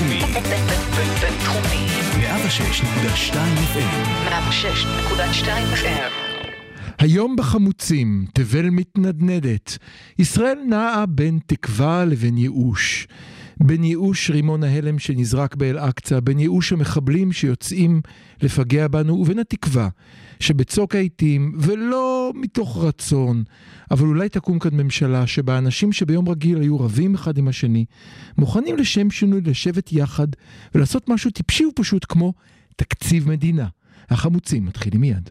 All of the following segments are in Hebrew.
בינתחומי. בינתחומי. 106.2 FM. 106.2 FM. היום בחמוצים, תבל מתנדנדת. ישראל נעה בין תקווה לבין ייאוש. בין ייאוש רימון ההלם שנזרק באל-אקצא, בין ייאוש המחבלים שיוצאים לפגע בנו, ובין התקווה שבצוק העיתים, ולא מתוך רצון, אבל אולי תקום כאן ממשלה שבה אנשים שביום רגיל היו רבים אחד עם השני, מוכנים לשם שינוי לשבת יחד ולעשות משהו טיפשי ופשוט כמו תקציב מדינה. החמוצים מתחילים מיד.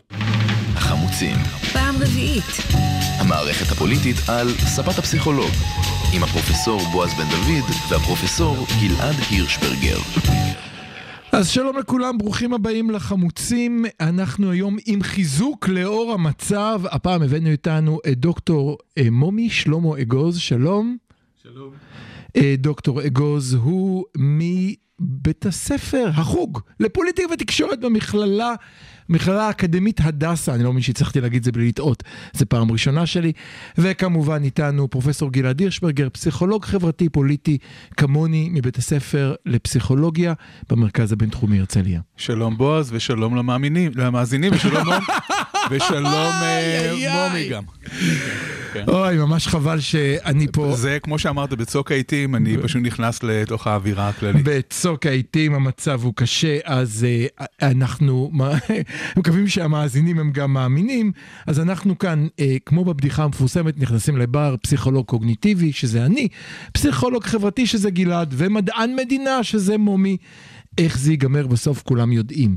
החמוצים. פעם רביעית. המערכת הפוליטית על ספת הפסיכולוג. עם הפרופסור בועז בן דוד והפרופסור גלעד הירשברגר. אז שלום לכולם, ברוכים הבאים לחמוצים. אנחנו היום עם חיזוק לאור המצב. הפעם הבאנו איתנו את דוקטור אה, מומי שלמה אגוז, שלום. שלום. אה, דוקטור אגוז הוא מבית הספר, החוג לפוליטיקה ותקשורת במכללה, מכללה האקדמית הדסה, אני לא מבין שהצלחתי להגיד את זה בלי לטעות, זו פעם ראשונה שלי. וכמובן איתנו פרופסור גלעד הירשברגר, פסיכולוג חברתי פוליטי כמוני מבית הספר לפסיכולוגיה במרכז הבינתחומי הרצליה. שלום בועז ושלום למאמינים, למאזינים ושלום אה. מומי גם. כן. אוי, ממש חבל שאני פה. זה כמו שאמרת בצוק העיתים, אני פשוט נכנס לתוך האווירה הכללית. בצוק העיתים המצב הוא קשה, אז uh, אנחנו מקווים שהמאזינים הם גם מאמינים, אז אנחנו כאן, uh, כמו בבדיחה המפורסמת, נכנסים לבר פסיכולוג קוגניטיבי, שזה אני, פסיכולוג חברתי, שזה גלעד, ומדען מדינה, שזה מומי. איך זה ייגמר בסוף כולם יודעים.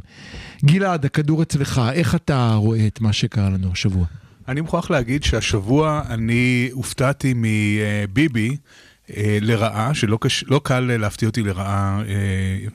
גלעד, הכדור אצלך, איך אתה רואה את מה שקרה לנו השבוע? אני מוכרח להגיד שהשבוע אני הופתעתי מביבי אה, לרעה, שלא קש- לא קל להפתיע אותי לרעה אה,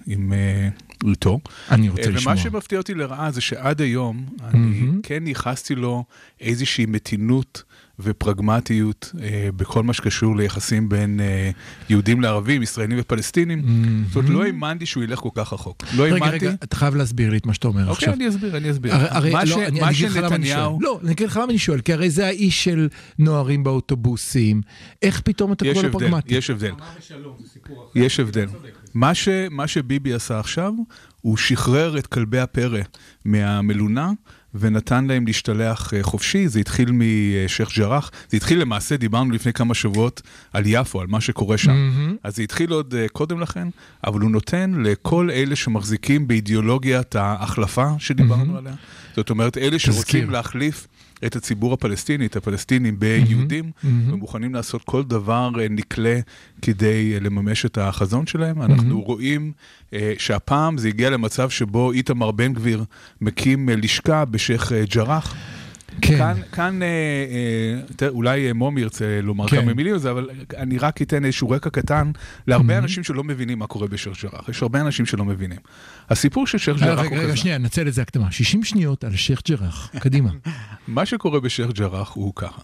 עם אה, איתו. אני רוצה אה, לשמוע. ומה שמפתיע אותי לרעה זה שעד היום אני. כן ייחסתי לו איזושהי מתינות ופרגמטיות אה, בכל מה שקשור ליחסים בין אה, יהודים לערבים, ישראלים ופלסטינים. זאת אומרת, לא האמנתי שהוא ילך כל כך רחוק. לא רגע, האמנתי... רגע, אתה חייב להסביר לי את מה שאתה אומר אוקיי, עכשיו. אני אסביר, אני אסביר. הרי, הרי מה לא, ש- אני, מה אני אגיד לך למה אני שואל. שנתניהו... לא, אני אגיד לך למה אני שואל, כי הרי זה האיש של נוערים באוטובוסים. איך פתאום אתה קורא לו הבדל, פרגמטי? יש הבדל. יש הבדל. מה, ש, מה שביבי עשה עכשיו, הוא שחרר את כלבי הפרא מהמלונה ונתן להם להשתלח אה, חופשי. זה התחיל משייח' ג'ראח, זה התחיל למעשה, דיברנו לפני כמה שבועות על יפו, על מה שקורה שם. מהמם. אז זה התחיל עוד אה, קודם לכן, אבל הוא נותן לכל אלה שמחזיקים באידיאולוגיית ההחלפה שדיברנו עליה. זאת אומרת, אלה תזכיר. שרוצים להחליף את הציבור הפלסטיני, את הפלסטינים ביהודים, מהמם. ומוכנים לעשות כל דבר אה, נקלה כדי אה, לממש את החזון שלהם. אנחנו רואים אה, שהפעם זה הגיע למצב שבו איתמר בן גביר מקים אה, לשכה בשייח' ג'ראח. כן. כאן, כאן אה, אה, תראה, אולי אה, מומי ירצה לומר כן. כמה מילים על זה, אבל אני רק אתן איזשהו רקע קטן להרבה אנשים שלא מבינים מה קורה בשייח' ג'ראח. יש הרבה אנשים שלא מבינים. הסיפור של שייח' אה, ג'ראח רגע, הוא רגע, כזה. שנייה, נצל את זה הקדמה. 60 שניות על שייח' ג'ראח. קדימה. מה שקורה בשייח' ג'ראח הוא ככה.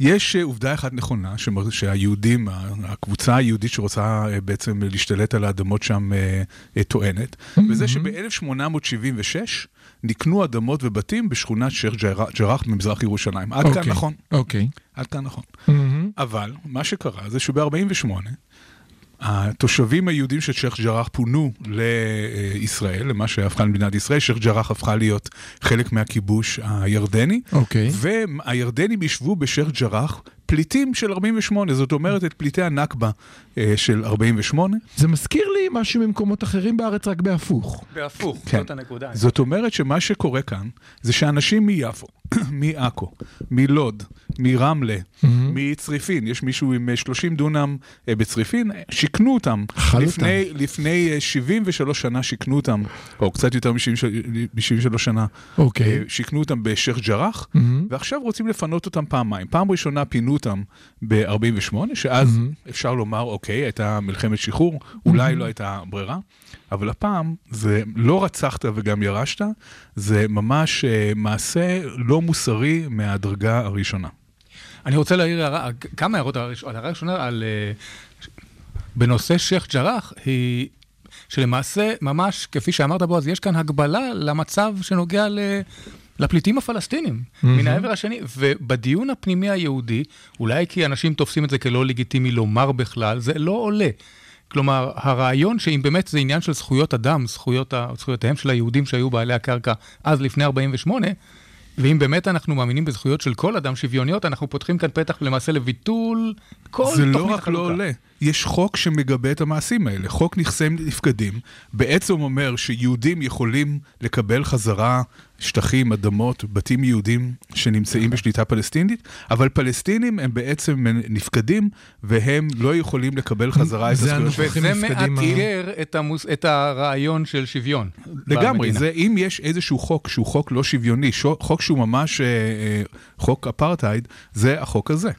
יש אה, עובדה אחת נכונה, שהיהודים, הקבוצה היהודית שרוצה אה, בעצם להשתלט על האדמות שם אה, אה, טוענת, וזה שב-1876 נקנו אדמות ובתים בשכונת שייח' ג'ראח- במזרח ירושלים. עד כאן אוקיי, נכון, אוקיי. עד כאן נכון. מהמם. אבל מה שקרה זה שב-48 התושבים היהודים של שייח' ג'ראח פונו לישראל, למה שהפכה למדינת ישראל, שייח' ג'ראח הפכה להיות חלק מהכיבוש הירדני, אוקיי. והירדנים ישבו בשייח' ג'ראח פליטים של 48, זאת אומרת את פליטי הנכבה אה, של 48. זה מזכיר לי משהו ממקומות אחרים בארץ, רק בהפוך. בהפוך, כן. זאת הנקודה. זאת אומרת שמה שקורה כאן, זה שאנשים מיפו, מעכו, מלוד, מרמלה, מצריפין, יש מישהו עם אה, 30 דונם אה, בצריפין, אה, שיכנו אותם. לפני, לפני אה, 73 שנה שיכנו אותם, או קצת יותר מ-73 שנה, אוקיי. אה, שיכנו אותם בשייח' ג'ראח, מהמם. ועכשיו רוצים לפנות אותם פעמיים. פעם ראשונה פינו אותם ב-48, שאז אפשר לומר, אוקיי, הייתה מלחמת שחרור, אולי לא הייתה ברירה, אבל הפעם זה לא רצחת וגם ירשת, זה ממש אה, מעשה לא מוסרי מהדרגה הראשונה. אני רוצה להעיר הערה, כמה הערות. הראש- ההערה הראשונה על... אה, בנושא שייח' ג'ראח, היא שלמעשה, ממש כפי שאמרת בועז, יש כאן הגבלה למצב שנוגע ל... לפליטים הפלסטינים, מן העבר השני, ובדיון הפנימי היהודי, אולי כי אנשים תופסים את זה כלא לגיטימי לומר בכלל, זה לא עולה. כלומר, הרעיון שאם באמת זה עניין של זכויות אדם, זכויות, ה- זכויותיהם של היהודים שהיו בעלי הקרקע אז לפני 48', ואם באמת אנחנו מאמינים בזכויות של כל אדם שוויוניות, אנחנו פותחים כאן פתח למעשה לביטול כל זה תוכנית לא רק לא החלוקה. עולה, יש חוק שמגבה את המעשים האלה. חוק נכסי נפקדים בעצם אומר שיהודים יכולים לקבל חזרה שטחים, אדמות, בתים יהודים שנמצאים בשליטה פלסטינית, אבל פלסטינים הם בעצם נפקדים והם לא יכולים לקבל חזרה את זה הזכויות וזה מאתגר את, המוס... את הרעיון של שוויון. לגמרי, במדינה. זה אם יש איזשהו חוק שהוא חוק לא שוויוני, שו- חוק שהוא ממש אה, אה, חוק אפרטהייד, זה החוק הזה.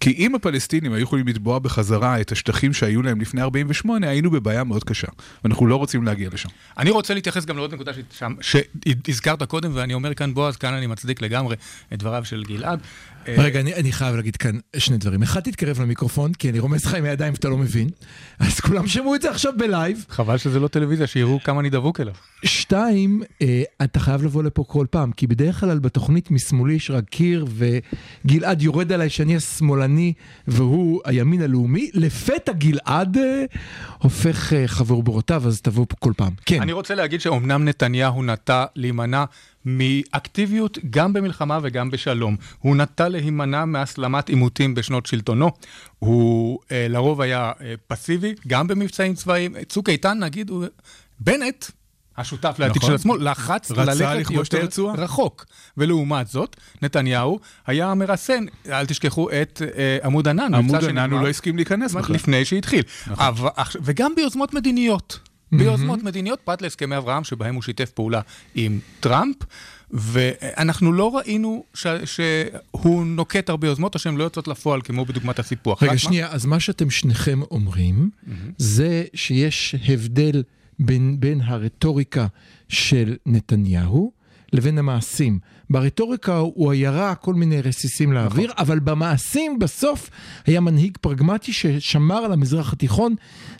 כי אם הפלסטינים היו יכולים לתבוע בחזרה את השטחים שהיו להם לפני 48, היינו בבעיה מאוד קשה. ואנחנו לא רוצים להגיע לשם. אני רוצה להתייחס גם לעוד נקודה שהזכרת קודם, ואני אומר כאן, בועז, כאן אני מצדיק לגמרי את דבריו של גלעד. אה, רגע, אני, אני חייב להגיד כאן שני דברים. אחד, תתקרב למיקרופון, כי אני רומז לך עם הידיים שאתה לא מבין. אז כולם שמעו את זה עכשיו בלייב. חבל שזה לא טלוויזיה, שיראו כמה אני דבוק אליו. שתיים, אה, אתה חייב לבוא לפה כל פעם, כי בדרך כלל בתוכנית משמאלי יש רק קיר, וגלעד יורד עליי שאני השמאלני והוא הימין הלאומי. לפתע גלעד אה, הופך אה, חבר בורותיו, אז תבוא פה כל פעם. כן. אני רוצה להגיד שאומנם נתניהו נטה להימנע מאקטיביות גם במלחמה וגם בשלום. הוא נטה להימנע מהסלמת עימותים בשנות שלטונו. הוא אה, לרוב היה אה, פסיבי, גם במבצעים צבאיים. צוק איתן, נגיד, הוא... בנט, השותף לעתיד נכון. של השמאל, לחץ ללכת יותר הרצועה. רחוק. ולעומת זאת, נתניהו היה מרסן, אל תשכחו את אה, עמוד ענן. עמוד ענן הוא לא הסכים להיכנס בכלל. לפני שהתחיל. אבל, עכשיו- וגם ביוזמות מדיניות. ביוזמות מדיניות, פרט להסכמי אברהם, שבהם הוא שיתף פעולה עם טראמפ, ואנחנו לא ראינו ש, שהוא נוקט הרבה יוזמות, או שהן לא יוצאות לפועל, כמו בדוגמת הסיפוח. רגע, מה? שנייה, אז מה שאתם שניכם אומרים, זה שיש הבדל בין, בין הרטוריקה של נתניהו לבין המעשים. ברטוריקה הוא ירה כל מיני רסיסים לאוויר, אבל במעשים בסוף היה מנהיג פרגמטי ששמר על המזרח התיכון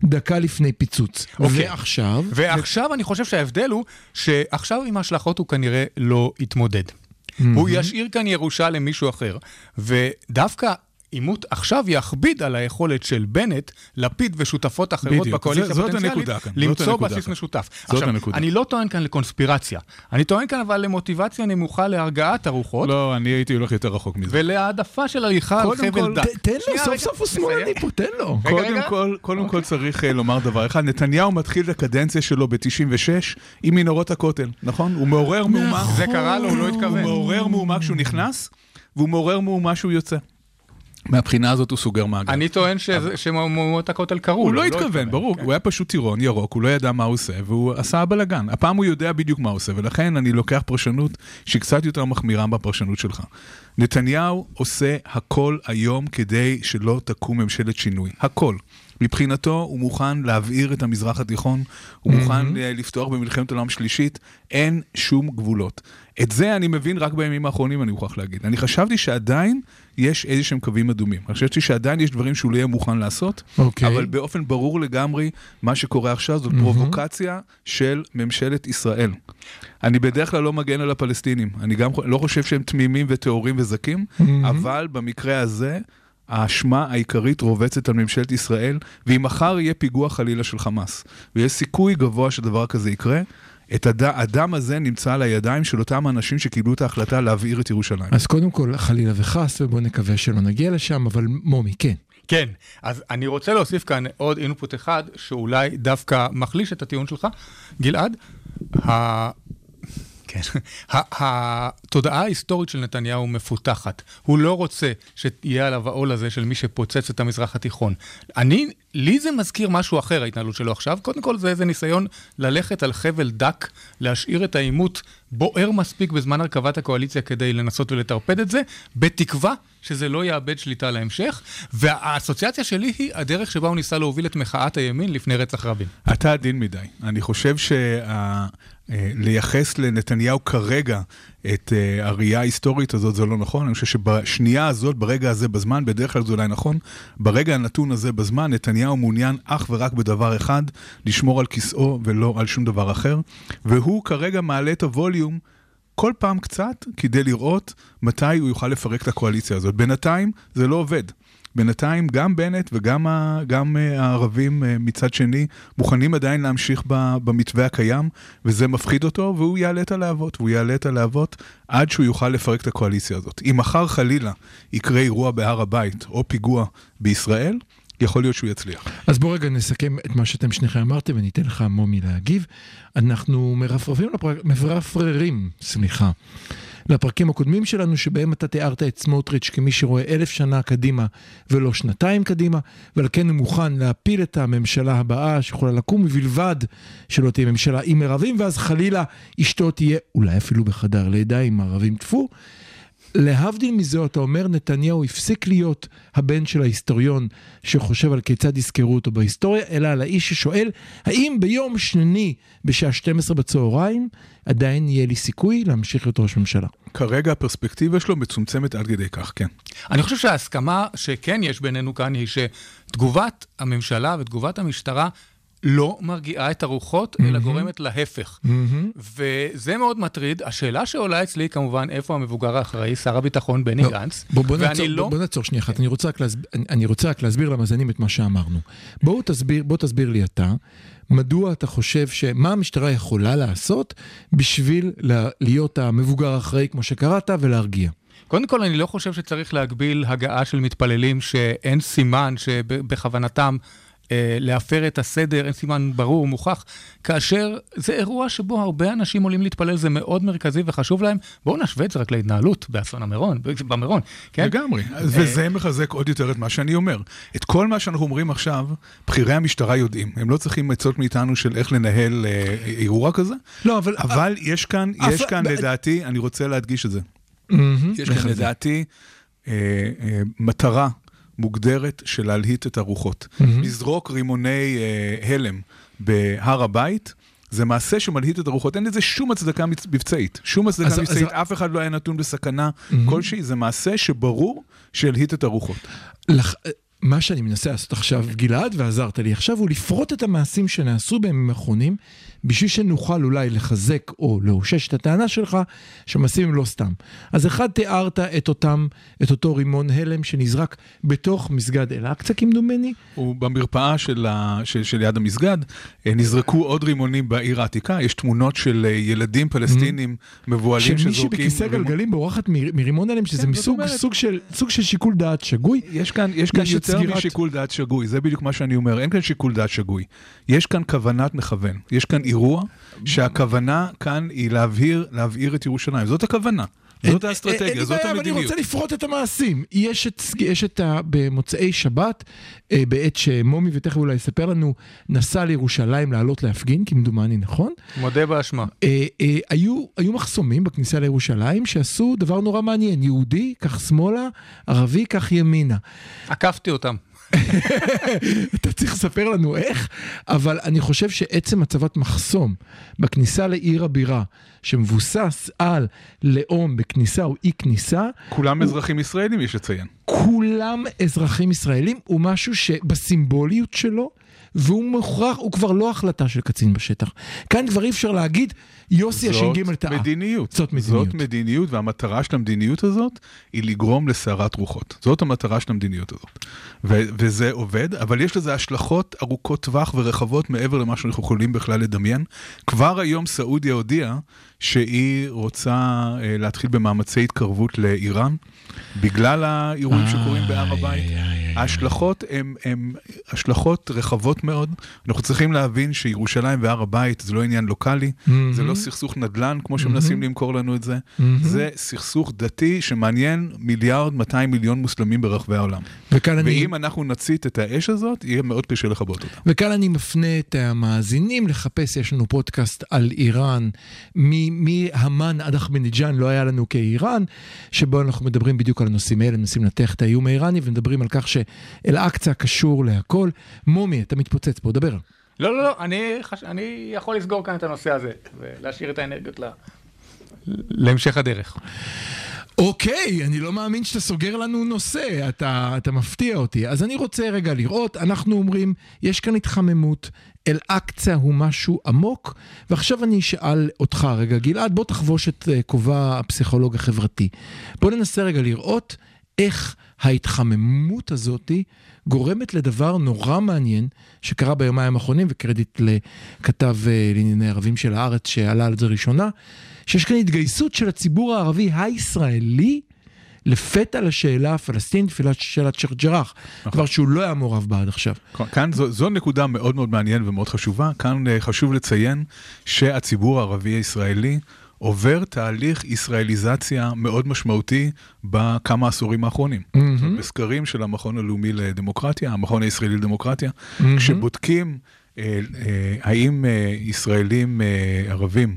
דקה לפני פיצוץ. אוקיי. ועכשיו, ועכשיו אני חושב שההבדל הוא שעכשיו עם ההשלכות הוא כנראה לא יתמודד. הוא ישאיר כאן ירושה למישהו אחר, ודווקא עימות עכשיו יכביד על היכולת של בנט, לפיד ושותפות אחרות בדיוק. בקואליציה הפוטנציאלית, זאת למצוא בסיס כאן. משותף. זאת עכשיו, הנקודה. אני לא טוען כאן לקונספירציה, אני טוען כאן אבל למוטיבציה נמוכה להרגעת הרוחות, לא, אני הייתי הולך יותר רחוק מזה. ולהעדפה של הליכה על חבל כל, דק. תן לו, סוף סוף הוא. שמאלני פה, תן לו. קודם רגע. כל, קודם כל צריך אה, לומר דבר אחד, נתניהו מתחיל את הקדנציה שלו ב-96 עם מנהרות הכותל, נכון? הוא מעורר מהומה. זה קרה לו, הוא לא הוא התכוון. מעורר מהומה כשהוא נכנס, והוא מעורר מהומה כשהוא יוצא. מהבחינה הזאת הוא סוגר מעגל. אני טוען שמהומות הכותל קרו. הוא לו, לא התכוון, ברור, כן. הוא היה פשוט טירון ירוק, הוא לא ידע מה הוא עושה, והוא עשה בלאגן. הפעם הוא יודע בדיוק מה הוא עושה, ולכן אני לוקח פרשנות שהיא קצת יותר מחמירה בפרשנות שלך. נתניהו עושה הכל היום כדי שלא תקום ממשלת שינוי. הכל. מבחינתו הוא מוכן להבעיר את המזרח התיכון, הוא מוכן אה, לפתוח במלחמת עולם שלישית, אין שום גבולות. את זה אני מבין רק בימים האחרונים, אני מוכרח להגיד. אני חשבתי שעדיין יש איזה שהם קווים אדומים. אני חשבתי שעדיין יש דברים שהוא לא יהיה מוכן לעשות, אוקיי. אבל באופן ברור לגמרי, מה שקורה עכשיו זאת פרובוקציה של ממשלת ישראל. אני בדרך כלל לא מגן על הפלסטינים, אני גם לא חושב שהם תמימים וטהורים וזכים, אבל במקרה הזה... האשמה העיקרית רובצת על ממשלת ישראל, ואם מחר יהיה פיגוע חלילה של חמאס, ויש סיכוי גבוה שדבר כזה יקרה, את הד... הדם הזה נמצא על הידיים של אותם אנשים שקיבלו את ההחלטה להבעיר את ירושלים. אז קודם כל, חלילה וחס, ובואו נקווה שלא נגיע לשם, אבל מומי, כן. כן, אז אני רוצה להוסיף כאן עוד אינפוט אחד, שאולי דווקא מחליש את הטיעון שלך, גלעד. כן. התודעה ההיסטורית של נתניהו מפותחת. הוא לא רוצה שיהיה עליו העול הזה של מי שפוצץ את המזרח התיכון. אני, לי זה מזכיר משהו אחר, ההתנהלות שלו עכשיו. קודם כל זה איזה ניסיון ללכת על חבל דק, להשאיר את העימות בוער מספיק בזמן הרכבת הקואליציה כדי לנסות ולטרפד את זה, בתקווה שזה לא יאבד שליטה להמשך. והאסוציאציה שלי היא הדרך שבה הוא ניסה להוביל את מחאת הימין לפני רצח רבין. אתה עדין מדי. אני חושב שלייחס לנתניהו כרגע את אה, הראייה ההיסטורית הזאת זה לא נכון. אני חושב שבשנייה הזאת, ברגע הזה בזמן, בדרך כלל זה אולי נכון, ברגע הנתון הזה בזמן, נתניהו מעוניין אך ורק בדבר אחד, לשמור על כיסאו ולא על שום דבר אחר. והוא כרגע מעלה את הווליום. כל פעם קצת כדי לראות מתי הוא יוכל לפרק את הקואליציה הזאת. בינתיים זה לא עובד. בינתיים גם בנט וגם ה- גם, אה, הערבים אה, מצד שני מוכנים עדיין להמשיך ב- במתווה הקיים, וזה מפחיד אותו, והוא יעלה את הלהבות, והוא יעלה את הלהבות עד שהוא יוכל לפרק את הקואליציה הזאת. אם מחר חלילה יקרה אירוע בהר הבית או פיגוע בישראל, יכול להיות שהוא יצליח. אז בואו רגע נסכם את מה שאתם שניכם אמרתם ואני אתן לך מומי להגיב. אנחנו מרפרפים, מרפררים, סליחה, לפרקים הקודמים שלנו שבהם אתה תיארת את סמוטריץ' כמי שרואה אלף שנה קדימה ולא שנתיים קדימה, ועל כן הוא מוכן להפיל את הממשלה הבאה שיכולה לקום ובלבד שלא תהיה ממשלה עם ערבים ואז חלילה אשתו תהיה אולי אפילו בחדר לידה עם ערבים טפו. להבדיל מזה, אתה אומר, נתניהו הפסיק להיות הבן של ההיסטוריון שחושב על כיצד יזכרו אותו בהיסטוריה, אלא על האיש ששואל, האם ביום שני בשעה 12 בצהריים עדיין יהיה לי סיכוי להמשיך להיות ראש ממשלה? כרגע הפרספקטיבה שלו מצומצמת עד כדי כך, כן. אני חושב שההסכמה שכן יש בינינו כאן היא שתגובת הממשלה ותגובת המשטרה לא מרגיעה את הרוחות, אלא גורמת להפך. וזה מאוד מטריד. השאלה שעולה אצלי היא כמובן, איפה המבוגר האחראי, שר הביטחון בני לא, גנץ? בוא, בוא, ואני נעצור, לא... בוא, בוא נעצור שנייה אחת, אני רוצה, רק להסביר, אני, רוצה רק להסביר למאזינים את מה שאמרנו. בואו תסביר, בוא תסביר לי אתה, מדוע אתה חושב ש... מה המשטרה יכולה לעשות בשביל לה, להיות המבוגר האחראי, כמו שקראת, ולהרגיע. קודם כל, אני לא חושב שצריך להגביל הגעה של מתפללים שאין סימן שבכוונתם אה, להפר את הסדר, אין סימן ברור, מוכח, כאשר זה אירוע שבו הרבה אנשים עולים להתפלל, זה מאוד מרכזי וחשוב להם. בואו נשווה את זה רק להתנהלות באסון המירון, במירון, כן? לגמרי, וזה מחזק עוד יותר את מה שאני אומר. את כל מה שאנחנו אומרים עכשיו, בכירי המשטרה יודעים. הם לא צריכים עצות מאיתנו של איך לנהל אה, אירוע כזה, לא, אבל... אבל יש כאן, יש כאן לדעתי, אני רוצה להדגיש את זה, יש לך כאן. לדעתי אה, אה, מטרה מוגדרת של להלהיט את הרוחות. לזרוק רימוני אה, הלם בהר הבית. זה מעשה שמלהיט את הרוחות, אין לזה שום הצדקה מבצעית. שום הצדקה אז- מבצעית, אז- אף אחד לא היה נתון בסכנה כלשהי, זה מעשה שברור שילהיט את הרוחות. לח... מה שאני מנסה לעשות עכשיו, גלעד, ועזרת לי עכשיו, הוא לפרוט את המעשים שנעשו בימים האחרונים, בשביל שנוכל אולי לחזק או לאושש את הטענה שלך, שהמעשים הם לא סתם. אז אחד, תיארת את אותם, את אותו רימון הלם שנזרק בתוך מסגד אל-אקצא, כמדומני. הוא במרפאה של, ה... של, של יד המסגד, אה, נזרקו עוד רימונים בעיר העתיקה, יש תמונות של אה, ילדים פלסטינים מבוהלים שמישהי שזורקים... בכיסא רימון- גלגלים בורחת מ- מרימון הלם, שזה כן, מסוג אומרת- סוג של, סוג של שיקול דעת שגוי. יש כאן, יש כאן יש יותר סגירת- משיקול דעת שגוי, זה בדיוק מה שאני אומר, אין כאן שיקול דעת שגוי. יש כאן כוונת מכוון, יש כאן אירוע שהכוונה כאן היא להבהיר, להבהיר את ירושלים, זאת הכוונה, זאת אין- אין האסטרטגיה, לי זאת בעיה, אבל אני המדיניות. רוצה לפרוט את המעשים. יש את, יש את ה, במוצאי שבת, אה, בעת שמומי, ותכף אולי יספר לנו, נסע לירושלים לעלות להפגין, כמדומני, נכון? מודה באשמה. אה, אה, היו, היו מחסומים בכניסה לירושלים שעשו דבר נורא מעניין, יהודי, כך שמאלה, ערבי, כך ימינה. עקפתי אותם. אתה צריך לספר לנו איך, אבל אני חושב שעצם הצבת מחסום בכניסה לעיר הבירה, שמבוסס על לאום בכניסה או אי כניסה, כולם אזרחים ישראלים, יש לציין. כולם אזרחים ישראלים, הוא משהו שבסימבוליות שלו, והוא מוכרח, הוא כבר לא החלטה של קצין בשטח. כאן כבר אי אפשר להגיד, יוסי הש"ג טעה. מדיניות. זאת מדיניות. זאת מדיניות, והמטרה של המדיניות הזאת היא לגרום לסערת רוחות. זאת המטרה של המדיניות הזאת. ו- וזה עובד, אבל יש לזה השלכות ארוכות טווח ורחבות מעבר למה שאנחנו יכולים בכלל לדמיין. כבר היום סעודיה הודיעה שהיא רוצה אה, להתחיל במאמצי התקרבות לאיראן, בגלל האירועים שקורים בהר הבית. ההשלכות הן השלכות רחבות מאוד. אנחנו צריכים להבין שירושלים והר הבית זה לא עניין לוקאלי, זה לא סכסוך נדל"ן כמו שמנסים למכור לנו את זה, זה סכסוך דתי שמעניין מיליארד 200 מיליון מוסלמים ברחבי העולם. וכאן אני... ואם אנחנו נצית את האש הזאת, יהיה מאוד קשה לכבות אותה. וכאן אני מפנה את המאזינים לחפש, יש לנו פודקאסט על איראן, מהמן עד אחמדינג'אן לא היה לנו כאיראן, שבו אנחנו מדברים בדיוק על הנושאים האלה, מנסים לנתח את האיום האיראני ומדברים על כך שאל-אקצא קשור להכל. מומי, אתה מתפוצץ פה, דבר. לא, לא, לא, אני, חש... אני יכול לסגור כאן את הנושא הזה, ולהשאיר את האנרגיות ל... להמשך הדרך. אוקיי, אני לא מאמין שאתה סוגר לנו נושא, אתה, אתה מפתיע אותי. אז אני רוצה רגע לראות, אנחנו אומרים, יש כאן התחממות, אל-אקצא הוא משהו עמוק, ועכשיו אני אשאל אותך רגע, גלעד, בוא תחבוש את אה, כובע הפסיכולוג החברתי. בוא ננסה רגע לראות איך ההתחממות הזאתי גורמת לדבר נורא מעניין שקרה ביומיים האחרונים, וקרדיט לכתב אה, לענייני ערבים של הארץ שעלה על זה ראשונה, שיש כאן התגייסות של הציבור הערבי הישראלי לפתע לשאלה הפלסטינית ולשאלת שייח' ג'ראח, דבר שהוא לא היה מעורב בה עד עכשיו. כאן זו, זו נקודה מאוד מאוד מעניינת ומאוד חשובה. כאן אה, חשוב לציין שהציבור הערבי הישראלי עובר תהליך ישראליזציה מאוד משמעותי בכמה עשורים האחרונים. מהמם. בסקרים של המכון הלאומי לדמוקרטיה, המכון הישראלי לדמוקרטיה, מהמם. כשבודקים אה, אה, האם אה, ישראלים אה, ערבים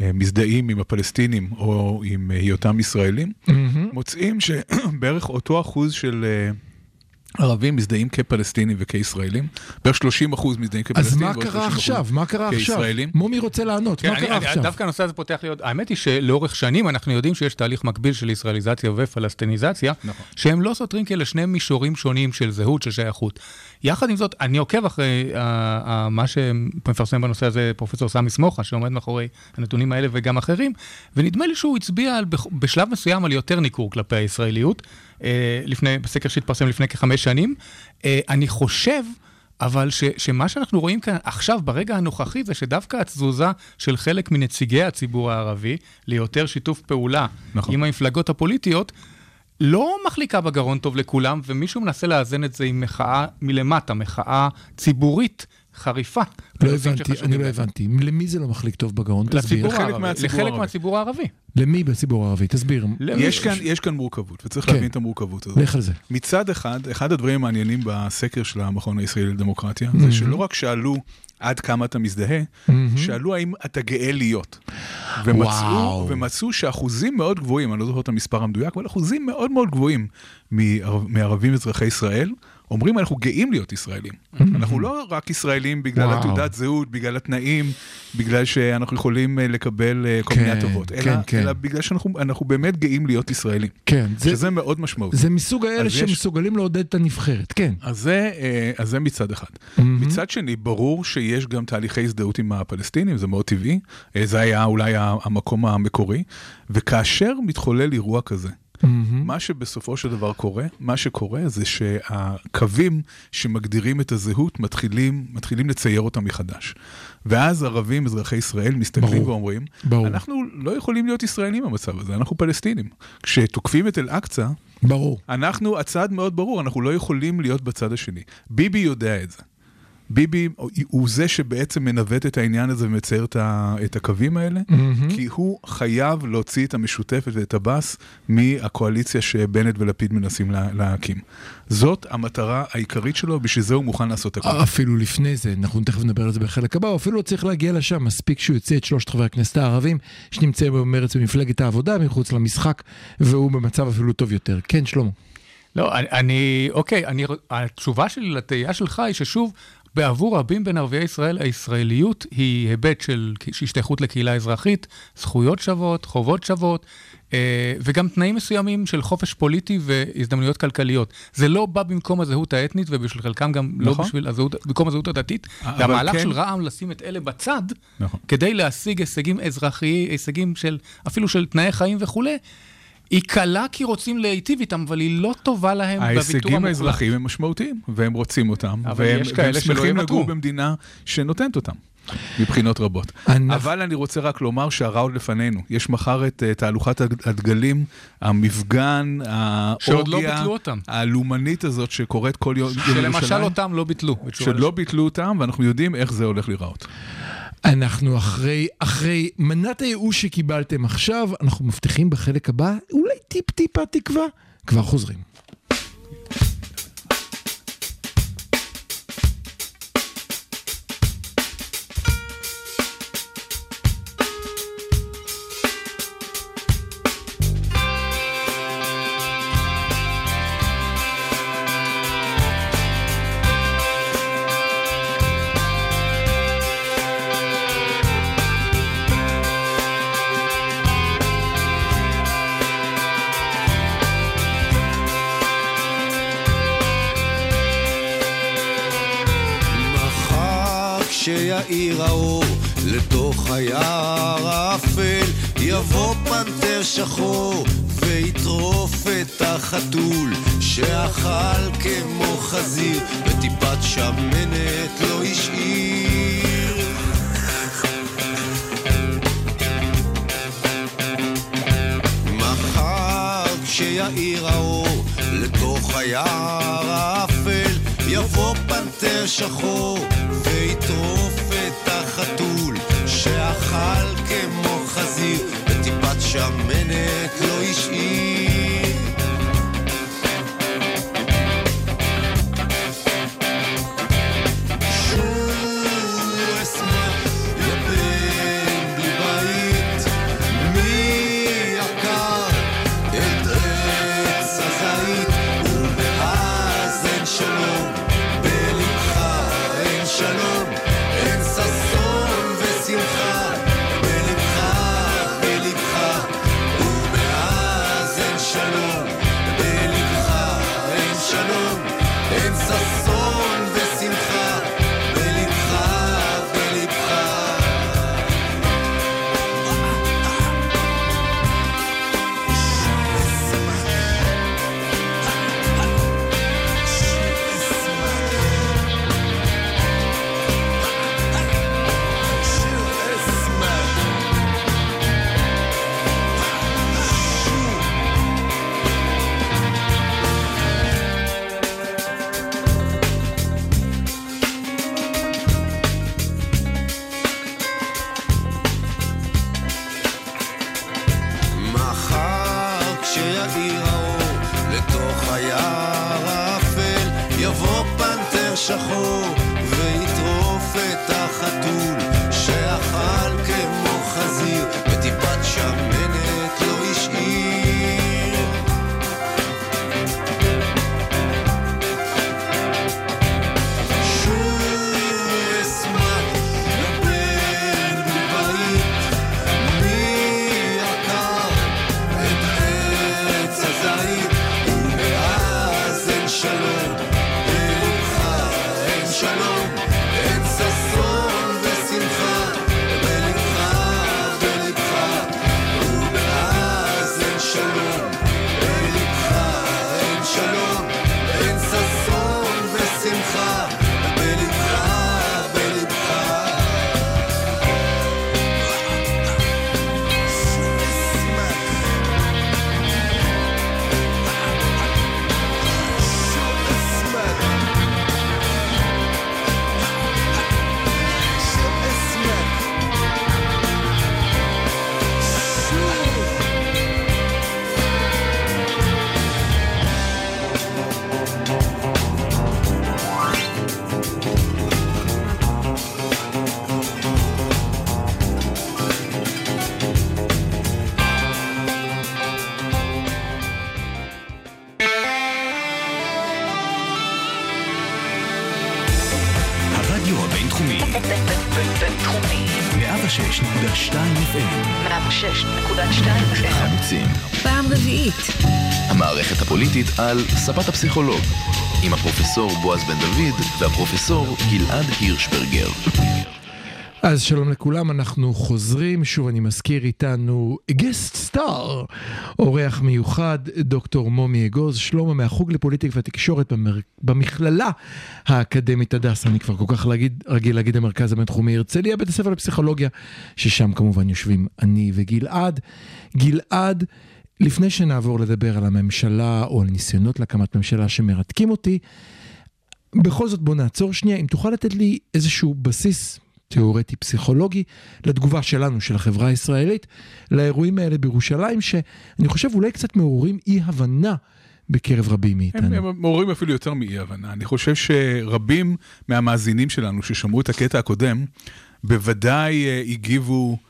אה, מזדהים עם הפלסטינים או עם אה, היותם ישראלים, מהמם. מוצאים שבערך אותו אחוז של אה, ערבים מזדהים כפלסטינים וכישראלים, בערך 30 אחוז מזדהים אז כפלסטינים. מה ועוד קרה 30% עכשיו? מה קרה עכשיו? כישראלים. מומי רוצה לענות, כן, מה אני- קרה אני- עכשיו? דווקא הנושא הזה פותח לי עוד, האמת היא שלאורך שנים אנחנו יודעים שיש תהליך מקביל של ישראליזציה ופלסטיניזציה, נכון. שהם לא סותרים כי אלה שני מישורים שונים של זהות, של שייכות. יחד עם זאת, אני עוקב אחרי אה, אה, מה שמפרסם בנושא הזה פרופסור סמי סמוחה, שעומד מאחורי הנתונים האלה וגם אחרים, ונדמה לי שהוא הצביע על, בשלב מסוים על יותר ניכור כלפי הישראליות, אה, לפני, בסקר שהתפרסם לפני כחמש שנים. אה, אני חושב... אבל ש, שמה שאנחנו רואים כאן עכשיו, ברגע הנוכחי, זה שדווקא התזוזה של חלק מנציגי הציבור הערבי ליותר שיתוף פעולה נכון. עם המפלגות הפוליטיות, לא מחליקה בגרון טוב לכולם, ומישהו מנסה לאזן את זה עם מחאה מלמטה, מחאה ציבורית חריפה. לא הבנתי, אני לא. הבנתי. למי זה לא מחליק טוב בגרון? תסביר. לציבור לחלק הערבי, מהציבור לחלק הערבי. למי בציבור הערבי? תסביר. למי- יש כאן, יש כאן מורכבות, וצריך כן. להבין את המורכבות הזאת. לך על זה. מצד אחד, אחד הדברים המעניינים בסקר של המכון הישראלי לדמוקרטיה, זה שלא רק שאלו עד כמה אתה מזדהה, שאלו האם אתה גאה להיות. ומצאו. ומצאו שאחוזים מאוד גבוהים, אני לא זוכר את המספר המדויק, אבל אחוזים מאוד מאוד גבוהים מערב- מערבים אזרחי ישראל, אומרים אנחנו גאים להיות ישראלים. אנחנו לא רק ישראלים בגלל וואו. התעודת זהות, בגלל התנאים, בגלל שאנחנו יכולים אה, לקבל אה, כל כן, מיני הטבות, אלא, כן, כן. אלא בגלל שאנחנו אנחנו באמת גאים להיות ישראלים. כן, זה- שזה מאוד משמעותי. זה מסוג האלה אז יש- שמסוגלים לעודד את הנבחרת, כן. אז זה, אה, אז זה מצד אחד. מהמם. מצד שני, ברור שיש גם תהליכי הזדהות עם הפלסטינים, זה מאוד טבעי. זה היה אולי המקום המקורי. וכאשר מתחולל אירוע כזה. מה שבסופו של דבר קורה, מה שקורה זה שהקווים שמגדירים את הזהות מתחילים, מתחילים לצייר אותם מחדש. ואז ערבים, אזרחי ישראל, מסתכלים ברור. ואומרים, ברור. אנחנו לא יכולים להיות ישראלים במצב הזה, אנחנו פלסטינים. כשתוקפים את אל-אקצא, ברור. אנחנו, הצעד מאוד ברור, אנחנו לא יכולים להיות בצד השני. ביבי יודע את זה. ביבי הוא זה שבעצם מנווט את העניין הזה ומצייר את, הקווים האלה, מהמם. כי הוא חייב להוציא את המשותפת ואת הבאס מהקואליציה שבנט ולפיד מנסים לה, להקים. זאת המטרה העיקרית שלו, בשביל זה הוא מוכן לעשות הכל. אפילו לפני זה, אנחנו תכף נדבר על זה בחלק הבא, הוא אפילו לא צריך להגיע לשם, מספיק שהוא יוציא את שלושת חברי הכנסת הערבים שנמצאים במרץ במפלגת העבודה מחוץ למשחק, והוא במצב אפילו טוב יותר. כן, שלמה. לא, אני, אני אוקיי, אני, התשובה שלי לתהייה שלך היא ששוב, בעבור רבים בין ערביי ישראל, הישראליות היא היבט של השתייכות לקהילה אזרחית, זכויות שוות, חובות שוות, אה, וגם תנאים מסוימים של חופש פוליטי והזדמנויות כלכליות. זה לא בא במקום הזהות האתנית, ובשביל חלקם גם לא נכון. בשביל הזהות, במקום הזהות הדתית. והמהלך כן- של רע"מ לשים את אלה בצד, נכון. כדי להשיג הישגים אזרחיים, הישגים של, אפילו של תנאי חיים וכולי, היא קלה כי רוצים להיטיב איתם, אבל היא לא טובה להם בוויתור ההישגים המוחלט. האזרחיים הם משמעותיים, והם רוצים אותם, אבל והם, יש כאלה והם שלא שמחים יוותרו. לגור במדינה שנותנת אותם. מבחינות רבות. אנחנו- אבל אני רוצה רק לומר שהרע עוד לפנינו. יש מחר את אה, תהלוכת הד- הדגלים, המפגן, לא האורגיה, אותם. הלאומנית הזאת שקורית כל יום יום שלמשל אותם לא ביטלו. שלא. ביטלו אותם, ואנחנו יודעים איך זה הולך להיראות. אנחנו אחרי, אחרי מנת הייאוש שקיבלתם עכשיו, אנחנו מבטיחים בחלק הבא אולי טיפ-טיפה תקווה. כבר חוזרים. את החתול שאכל כמו חזיר וטיפת שמנת לא השאיר. מחר כשיאיר האור לתוך היער האפל יבוא פנתר שחור ויטרוף את החתול שאכל כמו חזיר וטיפת שמנת לא השאיר ספת הפסיכולוג, עם הפרופסור בועז בן דוד והפרופסור גלעד הירשברגר. אז שלום לכולם, אנחנו חוזרים, שוב אני מזכיר איתנו גסט סטאר, אורח מיוחד, דוקטור מומי אגוז, שלמה מהחוג לפוליטיקה ותקשורת במר... במכללה האקדמית הדסה, אני כבר כל כך להגיד, רגיל להגיד המרכז הבינתחומי הרצליה, בית הספר לפסיכולוגיה, ששם כמובן יושבים אני וגלעד. גלעד, לפני שנעבור לדבר על הממשלה או על ניסיונות להקמת ממשלה שמרתקים אותי, בכל זאת בוא נעצור שנייה, אם תוכל לתת לי איזשהו בסיס תיאורטי פסיכולוגי לתגובה שלנו, של החברה הישראלית, לאירועים האלה בירושלים, שאני חושב אולי קצת מעוררים אי הבנה בקרב רבים הם, מאיתנו. הם מעוררים אפילו יותר מאי הבנה. אני חושב שרבים מהמאזינים שלנו ששמעו את הקטע הקודם, בוודאי אה, הגיבו אה,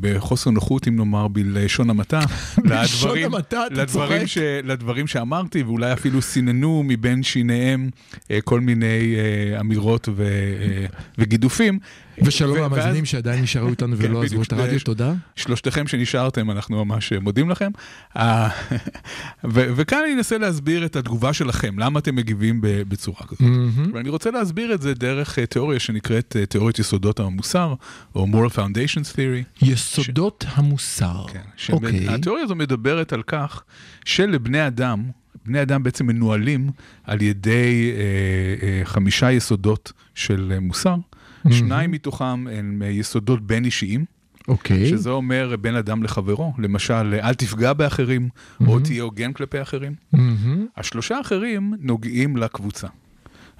בחוסר נוחות, אם נאמר, בלשון המעטה, לדברים- לדברים. ש, לדברים שאמרתי, ואולי אפילו סיננו מבין שיניהם אה, כל מיני אה, אמירות ו, אה, וגידופים. ושלום למאזינים שעדיין נשארו איתנו כן, ולא עזבו בדיוק, את הרדיו, תודה. שלושתכם שנשארתם, אנחנו ממש מודים לכם. אה, וכאן אני אנסה להסביר את התגובה שלכם, למה אתם מגיבים בצורה כזאת. ואני רוצה להסביר את זה דרך אה, תיאוריה שנקראת אה, תיאוריית יסודות המוסר, או moral foundations Theory. יסודות המוסר. כן, אוקיי. התיאוריה הזו מדברת על כך שלבני אדם, בני אדם בעצם מנוהלים על ידי אה, אה, חמישה יסודות של מוסר. שניים מתוכם הם אה, יסודות בין אישיים, אוקיי. שזה אומר בין אדם לחברו, למשל אל תפגע באחרים, או תהיה הוגן כלפי אחרים. מהמם. השלושה האחרים נוגעים לקבוצה.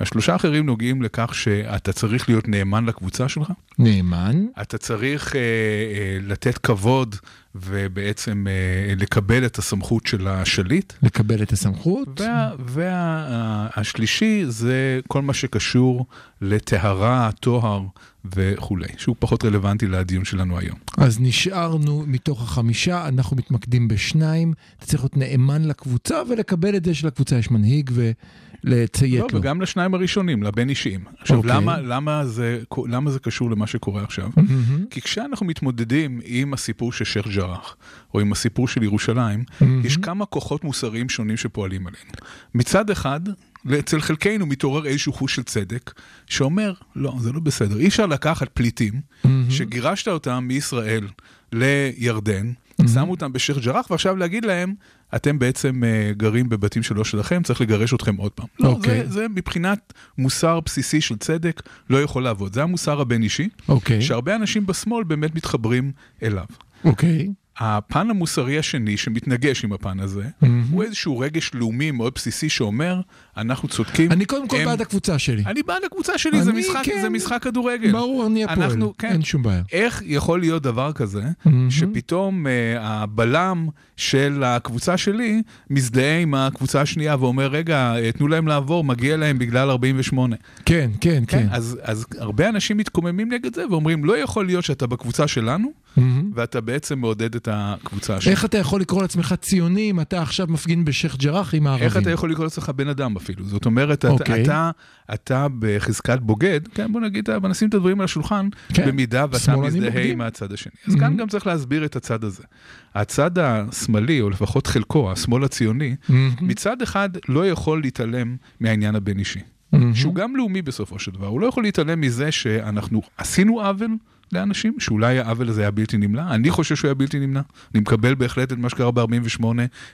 השלושה האחרים נוגעים לכך שאתה צריך להיות נאמן לקבוצה שלך, נאמן. אתה צריך אה, אה, לתת כבוד ובעצם אה, לקבל את הסמכות של השליט. לקבל את הסמכות. והשלישי זה כל מה שקשור לטהרה, טוהר וכולי, שהוא פחות רלוונטי לדיון שלנו היום. אז נשארנו מתוך החמישה, אנחנו מתמקדים בשניים. אתה צריך להיות נאמן לקבוצה ולקבל את זה שלקבוצה יש מנהיג ולציית לא, לו. וגם לשניים הראשונים, לבין אישיים. עכשיו, אוקיי. למה, למה, זה, למה זה קשור למה שקורה עכשיו? מהמם. כי כשאנחנו מתמודדים עם הסיפור של שייח' ג'ראח, או עם הסיפור של ירושלים, יש כמה כוחות מוסריים שונים שפועלים עלינו. מצד אחד, אצל חלקנו מתעורר איזשהו חוש של צדק, שאומר, לא, זה לא בסדר. אי אפשר לקחת פליטים, שגירשת אותם מישראל לירדן, שמו אותם בשייח' ג'ראח, ועכשיו להגיד להם, אתם בעצם uh, גרים בבתים שלא שלכם, צריך לגרש אתכם עוד פעם. לא, אוקיי. זה, זה מבחינת מוסר בסיסי של צדק, לא יכול לעבוד. זה המוסר הבין-אישי, אוקיי. שהרבה אנשים בשמאל באמת מתחברים אליו. אוקיי. הפן המוסרי השני שמתנגש עם הפן הזה, הוא איזשהו רגש לאומי מאוד בסיסי שאומר, אנחנו צודקים. אני קודם כל הם- בעד הקבוצה שלי. אני בעד הקבוצה שלי, זה משחק, כן. זה משחק כדורגל. ברור, אני הפועל. אנחנו- כן. אין שום בעיה. איך יכול להיות דבר כזה, שפתאום uh, הבלם של הקבוצה שלי מזדהה עם הקבוצה השנייה ואומר, רגע, אה, תנו להם לעבור, מגיע להם בגלל 48. כן, כן, כן. אז, אז הרבה אנשים מתקוממים נגד זה ואומרים, לא יכול להיות שאתה בקבוצה שלנו, מהמם. ואתה בעצם מעודד את הקבוצה השנייה. איך אתה יכול לקרוא לעצמך ציוני אם אתה עכשיו מפגין בשייח' ג'ראח עם הערבים? איך אתה יכול לקרוא לעצמך בן אדם אפילו? זאת אומרת, אתה, אוקיי. אתה, אתה בחזקת בוגד, כן, בוא נגיד, בוא נשים את הדברים על השולחן, כן. במידה ואתה מזדהה בוגדים. עם הצד השני. אז כאן גם צריך להסביר את הצד הזה. הצד השמאלי, או לפחות חלקו, השמאל הציוני, מצד אחד לא יכול להתעלם מהעניין הבין-אישי. שהוא גם לאומי בסופו של דבר, הוא לא יכול להתעלם מזה שאנחנו עשינו עוול לאנשים, שאולי העוול הזה היה בלתי נמנע, אני חושב שהוא היה בלתי נמנע, אני מקבל בהחלט את מה שקרה ב-48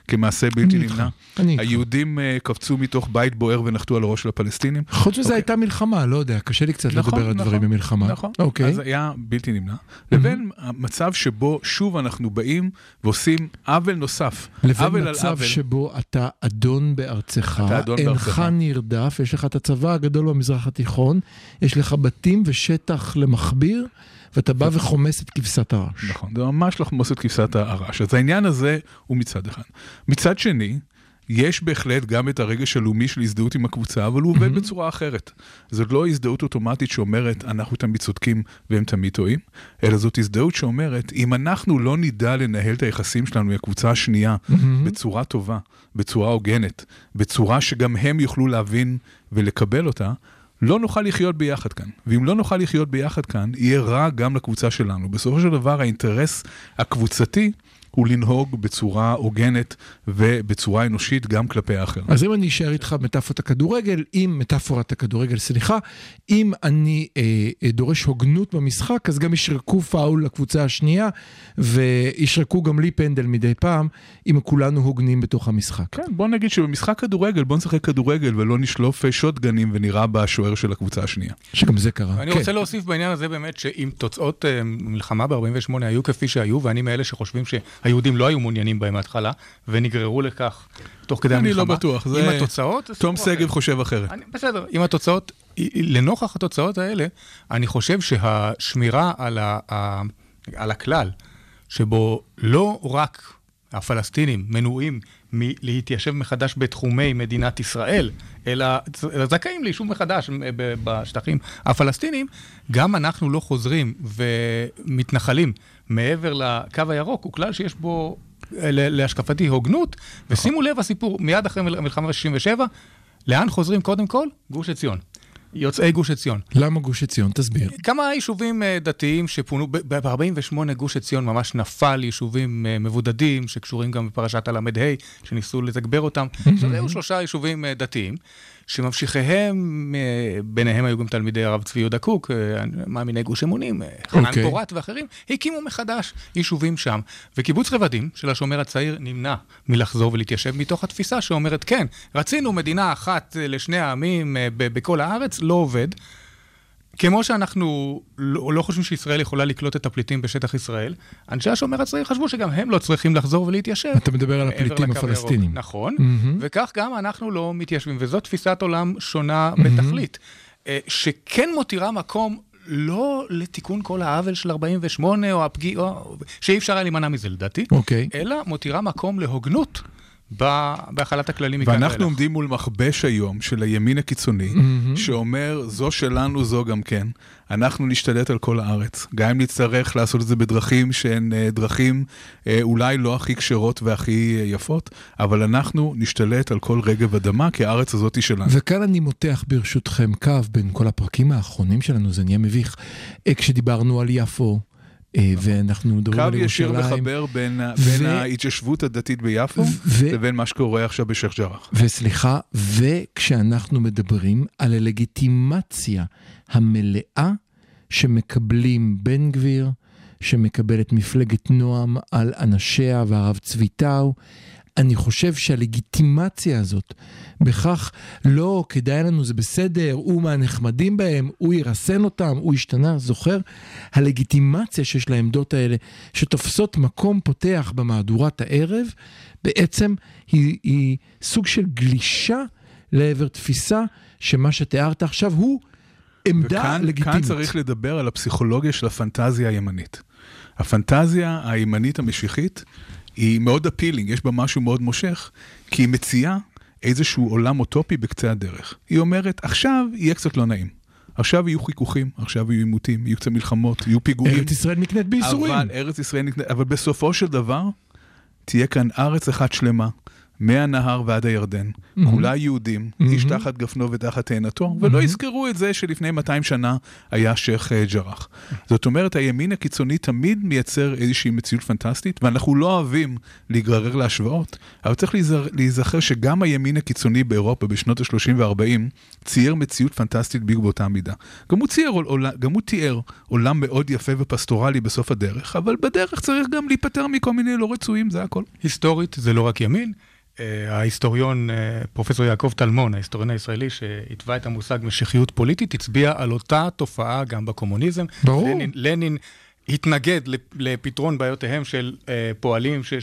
כמעשה בלתי אני נמנע. אני. היהודים אה, קפצו מתוך בית בוער ונחתו על הראש של הפלסטינים. חוץ מזה אוקיי. הייתה מלחמה, לא יודע, קשה לי קצת נכון, לדבר על נכון, דברים במלחמה. נכון, אוקיי. אז היה בלתי נמנע, לבין המצב שבו שוב אנחנו באים ועושים עוול נוסף, לבין עוול על מצב. שבו אתה אדון בארצך, אינך. נרדף, יש לך את הצבא הגדול במזרח התיכון, יש לך בתים ושטח למכביר, ואתה בא וחומס את כבשת הרש. נכון, זה ממש לחמוס את כבשת הרש. אז העניין הזה הוא מצד אחד. מצד שני, יש בהחלט גם את הרגש הלאומי של הזדהות עם הקבוצה, אבל הוא עובד בצורה אחרת. זאת לא הזדהות אוטומטית שאומרת, אנחנו תמיד צודקים והם תמיד טועים, אלא זאת הזדהות שאומרת, אם אנחנו לא נדע לנהל את היחסים שלנו עם הקבוצה השנייה בצורה טובה, בצורה הוגנת, בצורה שגם הם יוכלו להבין ולקבל אותה, לא נוכל לחיות ביחד כאן. ואם לא נוכל לחיות ביחד כאן, יהיה רע גם לקבוצה שלנו. בסופו של דבר, האינטרס הקבוצתי הוא לנהוג בצורה הוגנת ובצורה אנושית גם כלפי האחר. אז אם אני אשאר איתך מטאפורת הכדורגל, אם מטאפורת הכדורגל, סליחה, אם אני אה, אה, דורש הוגנות במשחק, אז גם ישרקו פאול לקבוצה השנייה, וישרקו גם לי פנדל מדי פעם, אם כולנו הוגנים בתוך המשחק. כן, בוא נגיד שבמשחק כדורגל, בוא נשחק כדורגל ולא נשלוף אה, שוטגנים ונירה בשוער של הקבוצה השנייה. שגם זה קרה. אני כן. רוצה להוסיף בעניין הזה באמת, שאם תוצאות אה, מלחמה ב-48 היו כפי שהיו, ואני מאלה שחושבים שהיהודים לא היו מעוניינים בהם מההתחלה, ונגררו לכך תוך כדי אני המלחמה. לא בטוח, עם זה- התוצאות... זה תום. שגב חושב אחרת. אני, בסדר, עם התוצאות, לנוכח התוצאות האלה, אני חושב שהשמירה על, ה, ה, על הכלל, שבו לא רק הפלסטינים מנועים מלהתיישב מחדש בתחומי מדינת ישראל, אלא זכאים ליישוב מחדש בשטחים הפלסטינים, גם אנחנו לא חוזרים ומתנחלים מעבר לקו הירוק, הוא כלל שיש בו, להשקפתי, הוגנות, ושימו לב הסיפור, מיד אחרי מל- מלחמה ב-67, לאן חוזרים קודם כל? גוש עציון. יוצאי גוש עציון. למה גוש עציון? תסביר. כמה יישובים אה, דתיים שפונו, ב-48 גוש עציון ממש נפל יישובים אה, מבודדים, שקשורים גם בפרשת הל"ה, שניסו לתגבר אותם. אז היו שלושה יישובים אה, דתיים, שממשיכיהם, אה, ביניהם היו גם תלמידי הרב צבי יהודה קוק, אה, מאמיני גוש אמונים, אה, חנן אוקיי. פורת ואחרים, הקימו מחדש יישובים שם. וקיבוץ רבדים של השומר הצעיר נמנע מלחזור ולהתיישב מתוך התפיסה שאומרת, כן, רצינו מדינה אחת לשני העמים בכל הארץ, לא עובד. כמו שאנחנו לא, לא חושבים שישראל יכולה לקלוט את הפליטים בשטח ישראל, אנשי השומר הצעיר חשבו שגם הם לא צריכים לחזור ולהתיישב. אתה מדבר על הפליטים הפלסטינים. הירוק. נכון, מהמם. וכך גם אנחנו לא מתיישבים, וזו תפיסת עולם שונה בתכלית, אה, שכן מותירה מקום לא לתיקון כל העוול של 48, או הפגיעה, שאי אפשר היה להימנע מזה לדעתי, אוקיי. אלא מותירה מקום להוגנות בהחלת הכללים מכאן ואנחנו ואילך. עומדים מול מכבש היום של הימין הקיצוני, מהמם. שאומר, זו שלנו, זו גם כן. אנחנו נשתלט על כל הארץ. גם אם נצטרך לעשות את זה בדרכים שהן אה, דרכים אה, אולי לא הכי כשרות והכי אה, יפות, אבל אנחנו נשתלט על כל רגב אדמה, כי הארץ הזאת היא שלנו. וכאן אני מותח ברשותכם קו בין כל הפרקים האחרונים שלנו, זה נהיה מביך. כשדיברנו על יפו, ואנחנו מדברים קו על ישיר ירושלים, מחבר בין, ו- בין ההתיישבות הדתית ביפו ו- לבין מה שקורה עכשיו בשייח' ג'ראח. וסליחה, וכשאנחנו מדברים על הלגיטימציה המלאה שמקבלים בן גביר, שמקבלת מפלגת נועם על אנשיה והרב צבי טאו, אני חושב שהלגיטימציה הזאת, בכך לא כדאי לנו, זה בסדר, הוא מהנחמדים בהם, הוא ירסן אותם, הוא השתנה, זוכר? הלגיטימציה שיש לעמדות האלה, שתופסות מקום פותח במהדורת הערב, בעצם היא, היא סוג של גלישה לעבר תפיסה שמה שתיארת עכשיו הוא עמדה וכאן לגיטימית. כאן צריך לדבר על הפסיכולוגיה של הפנטזיה הימנית. הפנטזיה הימנית המשיחית היא מאוד אפילינג, יש בה משהו מאוד מושך, כי היא מציעה איזשהו עולם אוטופי בקצה הדרך. היא אומרת, עכשיו יהיה קצת לא נעים. עכשיו יהיו חיכוכים, עכשיו יהיו עימותים, יהיו קצת מלחמות, יהיו פיגועים. ארץ ישראל נקנית בייסורים. אבל ארץ ישראל נקנית, אבל בסופו של דבר, תהיה כאן ארץ אחת שלמה, מהנהר ועד הירדן, כולה יהודים, איש תחת גפנו ותחת תאנתו, ולא יזכרו את זה שלפני 200 שנה היה שייח' אה, ג'ראח. זאת אומרת, הימין הקיצוני תמיד מייצר איזושהי מציאות פנטסטית, ואנחנו לא אוהבים להיגרר להשוואות, אבל צריך להיזכר, שגם הימין הקיצוני באירופה בשנות ה-30 וה-40 צייר מציאות פנטסטית בדיוק באותה מידה. גם הוא, צייר, גם הוא תיאר עולם מאוד יפה ופסטורלי בסוף הדרך, אבל בדרך צריך גם להיפטר מכל מיני לא רצויים, זה הכל. היסטורית זה לא רק ימין. אה, ההיסטוריון, אה, פרופסור יעקב טלמון, ההיסטוריון הישראלי שהתווה את המושג משיחיות פוליטית, הצביע על אותה תופעה גם בקומוניזם. ברור. לנין, לנין התנגד לפ- לפתרון בעיותיהם של אה, פועלים ש,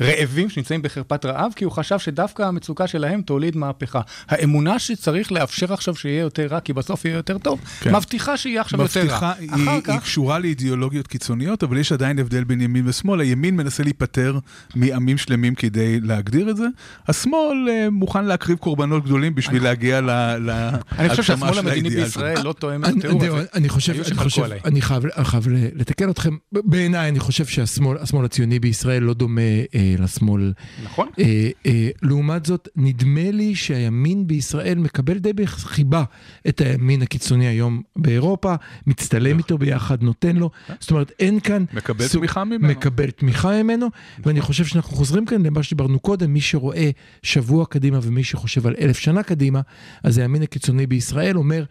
שרעבים, שנמצאים בחרפת רעב, כי הוא חשב שדווקא המצוקה שלהם תוליד מהפכה. האמונה שצריך לאפשר עכשיו שיהיה יותר רע, כי בסוף יהיה יותר טוב, כן. מבטיחה שיהיה עכשיו יותר רע. מבטיחה, היא, היא כך... קשורה לאידיאולוגיות קיצוניות, אבל יש עדיין הבדל בין ימין ושמאל. הימין מנסה להיפטר מעמים שלמים כדי להגדיר את זה. השמאל אה, מוכן להקריב קורבנות גדולים בשביל להגיע ל- ל- אני חושב שהשמאל המדיני בישראל לא תואם את אני, התיאור אני, הזה. אני חושב, אני. אני חייב, אני לתקן אתכם. בעיניי, אני חושב שהשמאל השמאל הציוני בישראל לא דומה אה, לשמאל. נכון? אה, אה, לעומת זאת, נדמה לי שהימין בישראל מקבל די בחיבה את הימין הקיצוני היום באירופה, מצטלם איתו ביחד, נותן לו. זאת אומרת, אין כאן... מקבל סוג- תמיכה ממנו. מקבל תמיכה ממנו, ואני חושב שאנחנו חוזרים כאן למה שדיברנו קודם, מי שרואה שבוע קדימה ומי שחושב על אלף שנה קדימה, אז הימין הקיצוני בישראל אומר,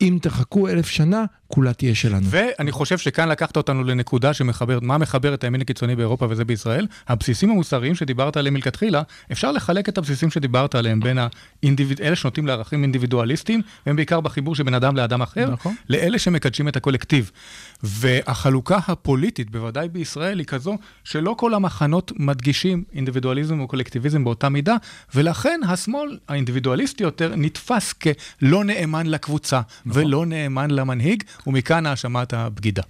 אם תחכו אלף שנה, כולה תהיה שלנו. ואני חושב שכאן לקחת אותנו לנקודה שמחברת, מה מחבר את הימין הקיצוני באירופה וזה בישראל? הבסיסים המוסריים שדיברת עליהם מלכתחילה, אפשר לחלק את הבסיסים שדיברת עליהם בין האינדיביד... אלה שנוטים לערכים אינדיבידואליסטיים, והם בעיקר בחיבור שבין אדם לאדם אחר, נכון. לאלה שמקדשים את הקולקטיב. והחלוקה הפוליטית, בוודאי בישראל, היא כזו שלא כל המחנות מדגישים אינדיבידואליזם או קולקטיביזם באותה מידה, ולכן השמאל האינדיבידואליסטי יותר נתפס כלא נאמן לקבוצה, ולא נאמן למנהיג, ומכאן האשמת הבגידה.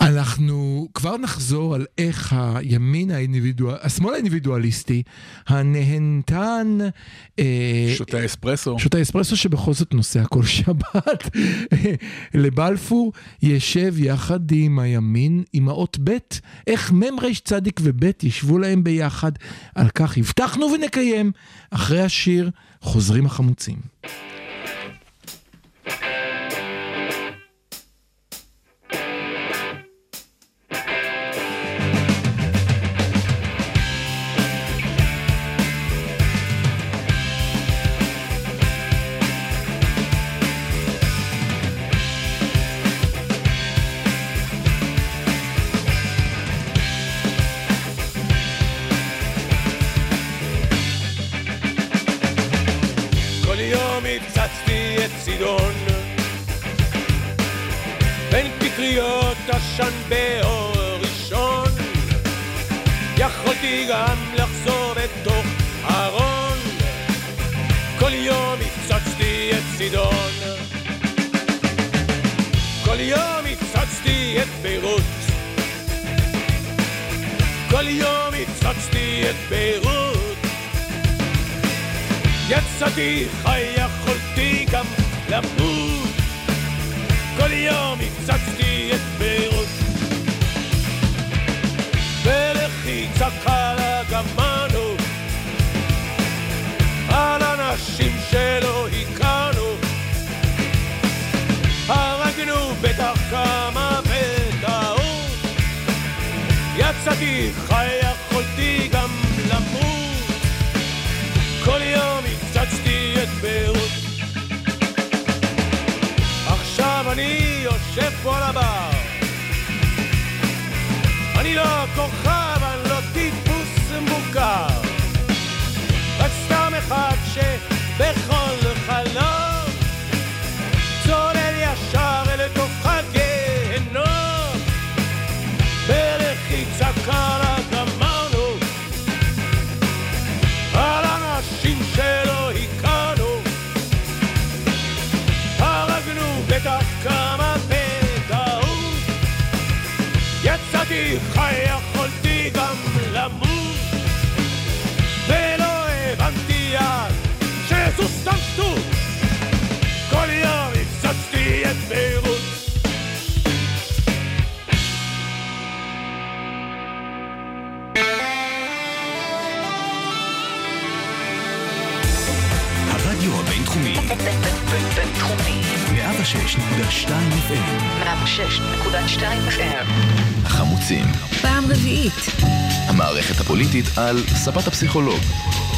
אנחנו כבר נחזור על איך הימין האינדיבידואל, השמאל האינדיבידואליסטי, הנהנתן, אה, שותה אספרסו. שותה אספרסו שבכל זאת נוסע כל שבת לבלפור, ישב יחד עם הימין, עם האות ב', איך מ' ר' צדיק וב' ישבו להם ביחד, על כך הבטחנו ונקיים, אחרי השיר חוזרים החמוצים. צידון בין פטריות עשן באור ראשון יכולתי גם לחזור לתוך ארון. כל יום הפצצתי את צידון. כל יום הפצצתי את ביירות. כל יום הפצצתי את ביירות. יצאתי חי, יכולתי גם למות כל יום הפצצתי את ביירות. בלחיצה קלה גמרנו על אנשים שלא הכרנו. הרגנו בטח כמה בטעות. יצאתי חי, יכולתי גם למות. כל יום הפצצתי את ביירות אני יושב פה על הבר. אני לא כוכב, 106.2 FM, 106.2 FM. החמוצים, פעם רביעית. המערכת הפוליטית על ספת הפסיכולוג,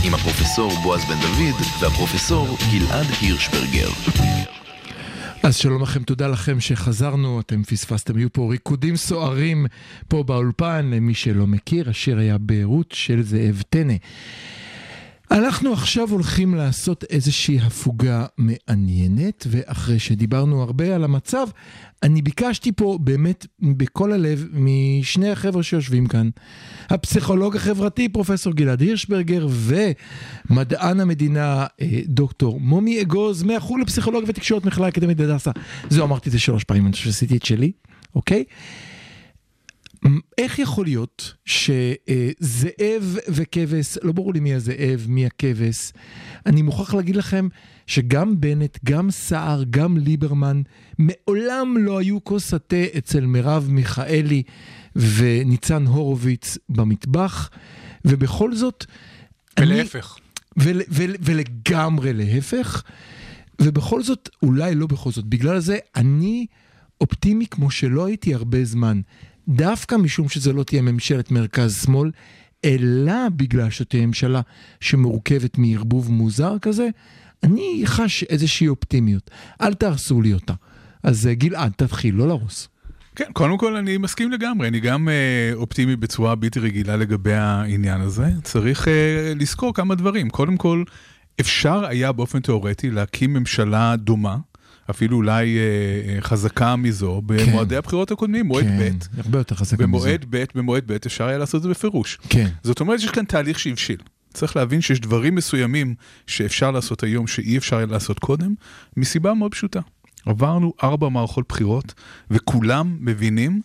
עם הפרופסור בועז בן דוד והפרופסור גלעד הירשברגר. אז שלום לכם, תודה לכם שחזרנו, אתם פספסתם, היו פה ריקודים סוערים פה באולפן, למי שלא מכיר, השיר היה ביירות של זאב טנא. אנחנו עכשיו הולכים לעשות איזושהי הפוגה מעניינת, ואחרי שדיברנו הרבה על המצב, אני ביקשתי פה באמת בכל הלב משני החבר'ה שיושבים כאן, הפסיכולוג החברתי פרופסור גלעד הירשברגר ומדען המדינה אה, דוקטור מומי אגוז מהחוג לפסיכולוגיה ותקשורת מכללה אקדמית הדסה. זהו, אמרתי את זה שלוש פעמים, אני חושב שעשיתי את שלי, אוקיי? איך יכול להיות שזאב וכבש, לא ברור לי מי הזאב, מי הכבש, אני מוכרח להגיד לכם שגם בנט, גם סער, גם ליברמן, מעולם לא היו כוס התה אצל מרב מיכאלי וניצן הורוביץ במטבח, ובכל זאת... אני- ולהפך. ול, ול, ולגמרי להפך, ובכל זאת, אולי לא בכל זאת, בגלל זה אני אופטימי כמו שלא הייתי הרבה זמן, דווקא משום שזה לא תהיה ממשלת מרכז-שמאל, אלא בגלל שתהיה ממשלה שמורכבת מערבוב מוזר כזה, אני חש איזושהי אופטימיות. אל תהרסו לי אותה. אז אה, גלעד, תתחיל, לא להרוס. כן, קודם כל אני מסכים לגמרי, אני גם אה, אופטימי בצורה בלתי רגילה לגבי העניין הזה. צריך אה, לזכור כמה דברים. קודם כל, אפשר היה באופן תיאורטי להקים ממשלה דומה, אפילו אולי אה, אה, חזקה מזו, במועדי הבחירות הקודמים, מועד כן, ב'. הרבה יותר חזקה. במועד ב', במועד ב' אפשר היה לעשות את זה בפירוש. כן. זאת אומרת שיש כאן תהליך שהבשיל. צריך להבין שיש דברים מסוימים שאפשר לעשות היום שאי אפשר היה לעשות קודם, מסיבה מאוד פשוטה. עברנו ארבע מערכות בחירות, וכולם מבינים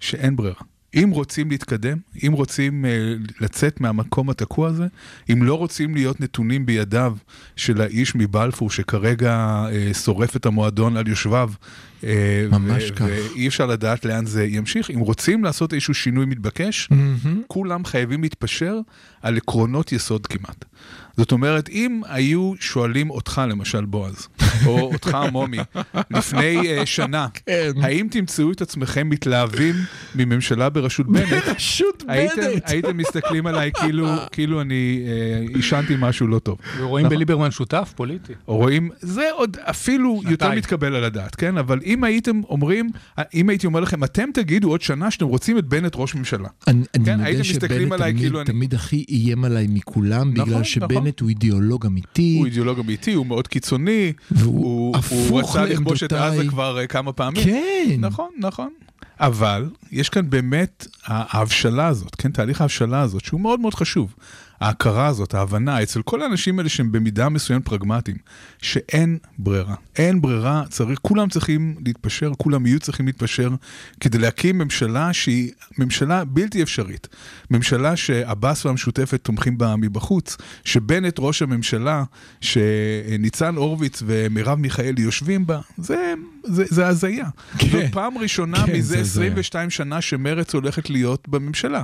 שאין ברירה. אם רוצים להתקדם, אם רוצים uh, לצאת מהמקום התקוע הזה, אם לא רוצים להיות נתונים בידיו של האיש מבלפור שכרגע uh, שורף את המועדון על יושביו, uh, ממש כך. ואי אפשר לדעת לאן זה ימשיך, אם רוצים לעשות איזשהו שינוי מתבקש, מהמם. כולם חייבים להתפשר על עקרונות יסוד כמעט. זאת אומרת, אם היו שואלים אותך, למשל, בועז, או אותך מומי, לפני אה, שנה, כן. האם תמצאו את עצמכם מתלהבים מממשלה בראשות בנט? בראשות בנט. הייתם מסתכלים עליי כאילו, כאילו אני אה, עישנתי משהו לא טוב. ורואים בליברמן שותף פוליטי. רואים, זה עוד אפילו יותר שנתיים. מתקבל על הדעת, כן? אבל אם הייתם אומרים, אם הייתי אומר לכם, אתם תגידו עוד שנה שאתם רוצים את בנט ראש ממשלה. אני, אני כן, מודה הייתם מסתכלים שבנט עליי תמיד, כאילו אני- תמיד הכי איים עליי מכולם, נכון, בגלל נכון. שבנט הוא אידיאולוג אמיתי. הוא אידיאולוג אמיתי, הוא מאוד קיצוני, והוא הוא, הוא הפוך רצה לכבוש את לעמדותיי. עזה כבר אה, כמה פעמים. כן. נכון, נכון. אבל יש כאן באמת ההבשלה הזאת, כן, תהליך ההבשלה הזאת, שהוא מאוד מאוד חשוב. ההכרה הזאת, ההבנה, אצל כל האנשים האלה שהם במידה מסוימת פרגמטיים, שאין ברירה. אין ברירה, צריך, כולם צריכים להתפשר, כולם יהיו צריכים להתפשר, כדי להקים ממשלה שהיא ממשלה בלתי אפשרית. ממשלה שעבאס והמשותפת תומכים בה מבחוץ, שבנט ראש הממשלה, שניצן הורוביץ ומרב מיכאלי יושבים בה, זה, זה, הזיה. כן. זאת פעם ראשונה כן, מזה זה הזיה. 22 שנה שמרץ הולכת להיות בממשלה.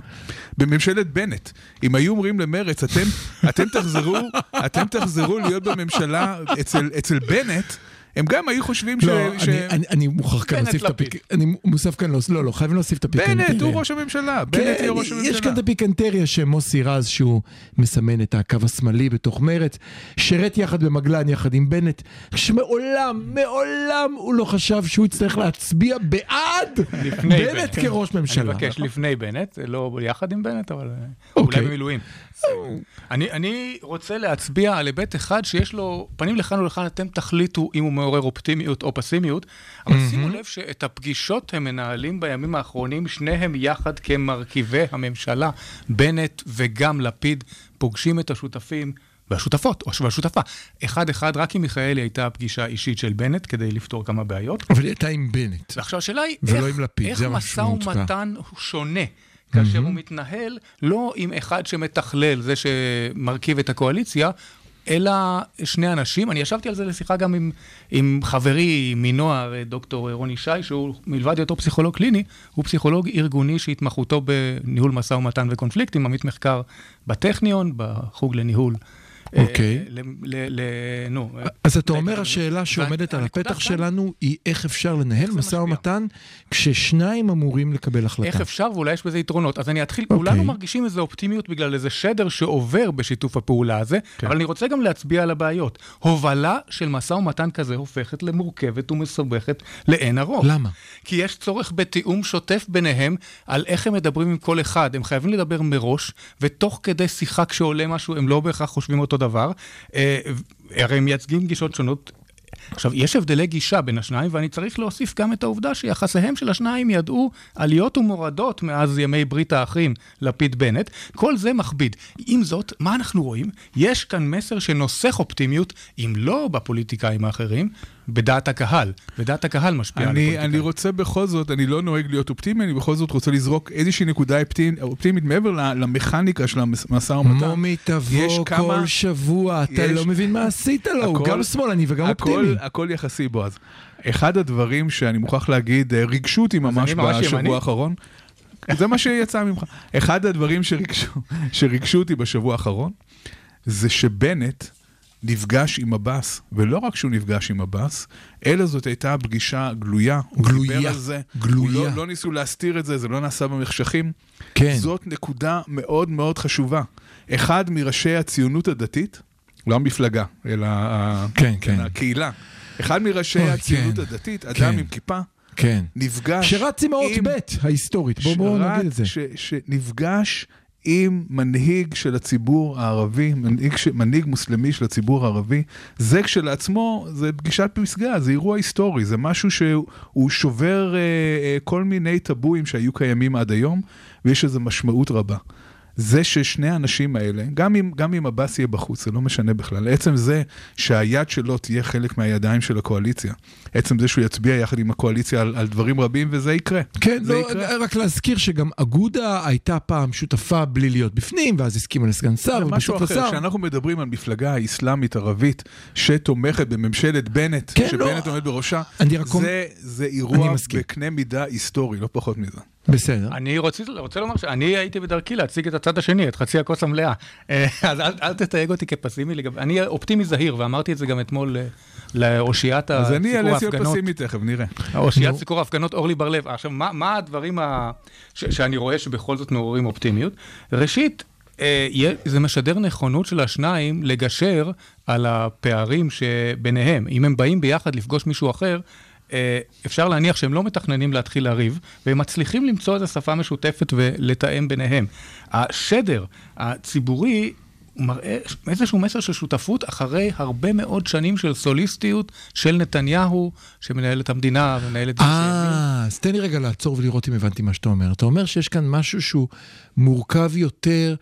בממשלת בנט. אם היו אומרים למרץ, אתם, אתם תחזרו, אתם תחזרו להיות בממשלה אצל, אצל בנט, הם גם היו חושבים ש... לא, ש... אני, אני, אני מוכרח כאן בנט להוסיף את. הפיק... אני מוסף כאן, לא, לא, חייבים להוסיף את הפיקנטריה. בנט הוא ראש הממשלה, בנט כן, יהיה ראש הממשלה. יש כאן את הפיקנטריה שמוסי רז, שהוא מסמן את הקו השמאלי בתוך מרץ, שירת יחד במגלן יחד עם בנט, שמעולם, מעולם הוא לא חשב שהוא יצטרך להצביע בעד בנט בנט. כראש ממשלה. אני מבקש לפני בנט, לא יחד עם בנט, אבל אוקיי. אולי במילואים. אני, אני רוצה להצביע על היבט אחד שיש לו פנים לכאן ולכאן, אתם תחליטו אם הוא מעורר אופטימיות או פסימיות, אבל שימו לב שאת הפגישות הם מנהלים בימים האחרונים, שניהם יחד כמרכיבי הממשלה, בנט וגם לפיד, פוגשים את השותפים. והשותפות, או והשותפה. אחד-אחד, רק עם מיכאלי הייתה פגישה אישית של בנט כדי לפתור כמה בעיות. אבל היא הייתה עם בנט. ועכשיו השאלה היא, איך, איך משא. ומתן הוא שונה כאשר הוא מתנהל לא עם אחד שמתכלל, זה שמרכיב את הקואליציה, אלא שני אנשים. אני ישבתי על זה לשיחה גם עם, עם חברי מנוער, דוקטור רוני ישי, שהוא מלבד היותו פסיכולוג קליני, הוא פסיכולוג ארגוני שהתמחותו בניהול משא ומתן וקונפליקטים, עמית מחקר בטכניון, בחוג לניהול. אוקיי. אה, ל, נו, אז אתה אומר. השאלה שעומדת על הפתח שלנו היא איך אפשר לנהל משא? ומתן כששניים אמורים לקבל החלטה. איך אפשר, ואולי יש בזה יתרונות. אז אני אתחיל, אוקיי. כולנו מרגישים איזו אופטימיות בגלל איזה שדר שעובר בשיתוף הפעולה הזה, כן. אבל אני רוצה גם להצביע על הבעיות. הובלה של משא ומתן כזה הופכת למורכבת ומסובכת לאין ערוך. למה? כי יש צורך בתיאום שוטף ביניהם על איך הם מדברים עם כל אחד. הם חייבים לדבר מראש, ותוך כדי שיחה כשעולה משהו, הם לא בהכרח חושבים אותו דבר. אה, הרי הם מייצגים גישות שונות. עכשיו, יש הבדלי גישה בין השניים, ואני צריך להוסיף גם את העובדה שיחסיהם של השניים ידעו עליות ומורדות מאז ימי ברית האחים, לפיד-בנט. כל זה מכביד. עם זאת, מה אנחנו רואים? יש כאן מסר שנוסך אופטימיות, אם לא בפוליטיקאים האחרים, בדעת הקהל. ודעת הקהל משפיעה על אני, הפוליטיקאים. אני רוצה בכל זאת, אני לא נוהג להיות אופטימי, אני בכל זאת רוצה לזרוק איזושהי נקודה אופטימית, אופטימית מעבר ל- למכניקה של המשא ומתן. מומי יש תבוא כמה- כל שבוע, אתה יש- לא מבין מה עשית לו, הוא הכל- גם שמאלני וגם הכל, אופטימי. הכל יחסי, בועז. אחד הדברים שאני מוכרח להגיד, אה, ריגשו אותי ממש בשבוע ימני? האחרון. זה מה שיצא ממך. אחד הדברים שריגשו, שריגשו אותי בשבוע האחרון, זה שבנט נפגש עם עבאס, ולא רק שהוא נפגש עם עבאס, אלא זאת הייתה פגישה גלויה. גלויה, זה. גלויה. לא, לא ניסו להסתיר את זה, זה לא נעשה במחשכים. כן. זאת נקודה מאוד מאוד חשובה. אחד מראשי הציונות הדתית, לא המפלגה, אלא כן, כן. הקהילה, אחד מראשי אוי, הציונות כן. הדתית, אדם כן. עם כיפה, כן. נפגש שרץ עם האות ב' ההיסטורית, בואו בוא נגיד את זה. ש, שנפגש עם מנהיג של הציבור הערבי, מנהיג, ש, מנהיג מוסלמי של הציבור הערבי, זה כשלעצמו, זה פגישת פסגה, זה אירוע היסטורי, זה משהו שהוא שובר אה, אה, כל מיני טבואים שהיו קיימים עד היום, ויש לזה משמעות רבה. זה ששני האנשים האלה, גם אם, גם אם עבאס יהיה בחוץ, זה לא משנה בכלל. עצם זה שהיד שלו תהיה חלק מהידיים של הקואליציה. עצם זה שהוא יצביע יחד עם הקואליציה על, על דברים רבים, וזה יקרה. כן, זה לא, יקרה. רק להזכיר שגם אגודה הייתה פעם שותפה בלי להיות בפנים, ואז הסכימה לסגן שר, זה משהו ובסוף אחר, לשר. כשאנחנו מדברים על מפלגה אסלאמית ערבית שתומכת בממשלת בנט, כן, שבנט לא. עומד בראשה, זה, זה אירוע. בקנה מידה היסטורי, לא פחות מזה. בסדר. אני רוצה, רוצה לומר שאני הייתי בדרכי להציג את הצד השני, את חצי הכוס המלאה. אה, אז אל, אל תתייג אותי כפסימי לגבי... אני אופטימי זהיר, ואמרתי את זה גם אתמול אה, לאושיית אז אני אעלה להיות ההפגנות. פסימי תכף, נראה. אושיית. סיקור ההפגנות אורלי בר-לב. עכשיו, מה, מה הדברים ה... ש, שאני רואה שבכל זאת מעוררים אופטימיות? ראשית, אה, זה משדר נכונות של השניים לגשר על הפערים שביניהם. אם הם באים ביחד לפגוש מישהו אחר, אפשר להניח שהם לא מתכננים להתחיל לריב, והם מצליחים למצוא איזו שפה משותפת ולתאם ביניהם. השדר הציבורי מראה איזשהו מסר של שותפות אחרי הרבה מאוד שנים של סוליסטיות של נתניהו, שמנהל את המדינה ומנהל את. אה, אז תן לי רגע לעצור ולראות אם הבנתי מה שאתה אומר. אתה אומר שיש כאן משהו שהוא מורכב יותר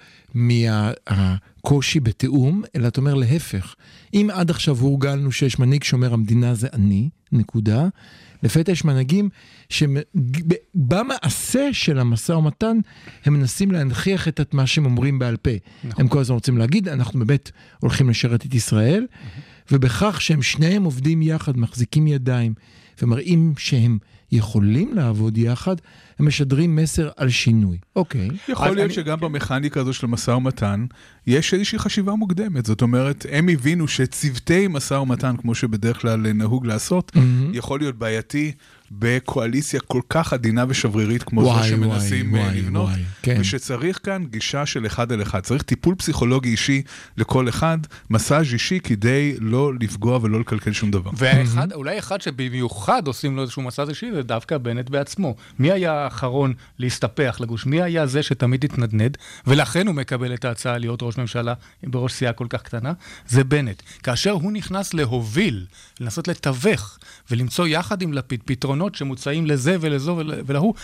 מהקושי בתיאום, אלא אתה אומר להפך. אם עד עכשיו הורגלנו שיש מנהיג שאומר המדינה זה אני, נקודה, לפתע יש מנהיגים שבמעשה של המשא ומתן הם מנסים להנכיח את מה שהם אומרים בעל פה. הם כל הזמן רוצים להגיד, אנחנו באמת הולכים לשרת את ישראל, ובכך שהם שניהם עובדים יחד, מחזיקים ידיים, ומראים שהם יכולים לעבוד יחד, הם משדרים מסר על שינוי. אוקיי. יכול להיות אני- שגם במכניקה הזו של המשא ומתן, יש איזושהי חשיבה מוקדמת. זאת אומרת, הם הבינו שצוותי משא ומתן, כמו שבדרך כלל נהוג לעשות, יכול להיות בעייתי בקואליציה כל כך עדינה ושברירית כמו וואי, זו שמנסים וואי, אה, וואי, לבנות, וואי, כן. ושצריך כאן גישה של אחד על אחד. צריך טיפול פסיכולוגי אישי לכל אחד, מסאז' אישי כדי לא לפגוע ולא לקלקל שום דבר. ואחד, אולי אחד שבמיוחד עושים לו איזשהו מסע אישי, זה דווקא בנט בעצמו. מי היה האחרון להסתפח לגוש? מי היה זה שתמיד התנדנד, ולכן הוא מקבל את ההצעה להיות ראש ממשלה בראש סיעה כל כך קטנה? זה בנט. כאשר הוא נכנס להוביל, לנסות לתווך, ולמצוא יחד עם לפיד פתרונות שמוצעים לזה ולזו ול- ולהוא,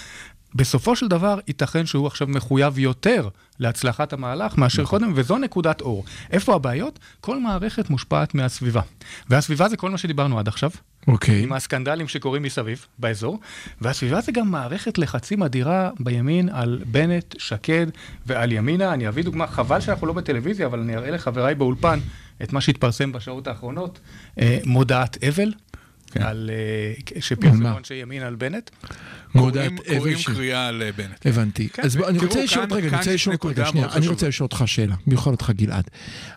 בסופו של דבר, ייתכן שהוא עכשיו מחויב יותר להצלחת המהלך מאשר נכון. קודם, וזו נקודת אור. איפה הבעיות? כל מערכת מושפעת מהסביבה. והסביבה זה כל מה שדיברנו עד עכשיו, אוקיי. עם הסקנדלים שקורים מסביב, באזור, והסביבה זה גם מערכת לחצים אדירה בימין על בנט, שקד ועל ימינה. אני אביא דוגמה, חבל שאנחנו לא בטלוויזיה, אבל אני אראה לחבריי באולפן את מה שהתפרסם בשעות האחרונות. אה, מודעת אבל, כן. על, אה, מה? אנשי ימין על בנט. מודעת קוראים- קוראים קריאה על בנט. הבנתי. כן, אז בוא, אני רוצה לשאול, כאן- רגע, אני רוצה לשאול, רגע, נקודה שנייה, אני. רוצה לשאול אותך שאלה, במיוחד אותך גלעד.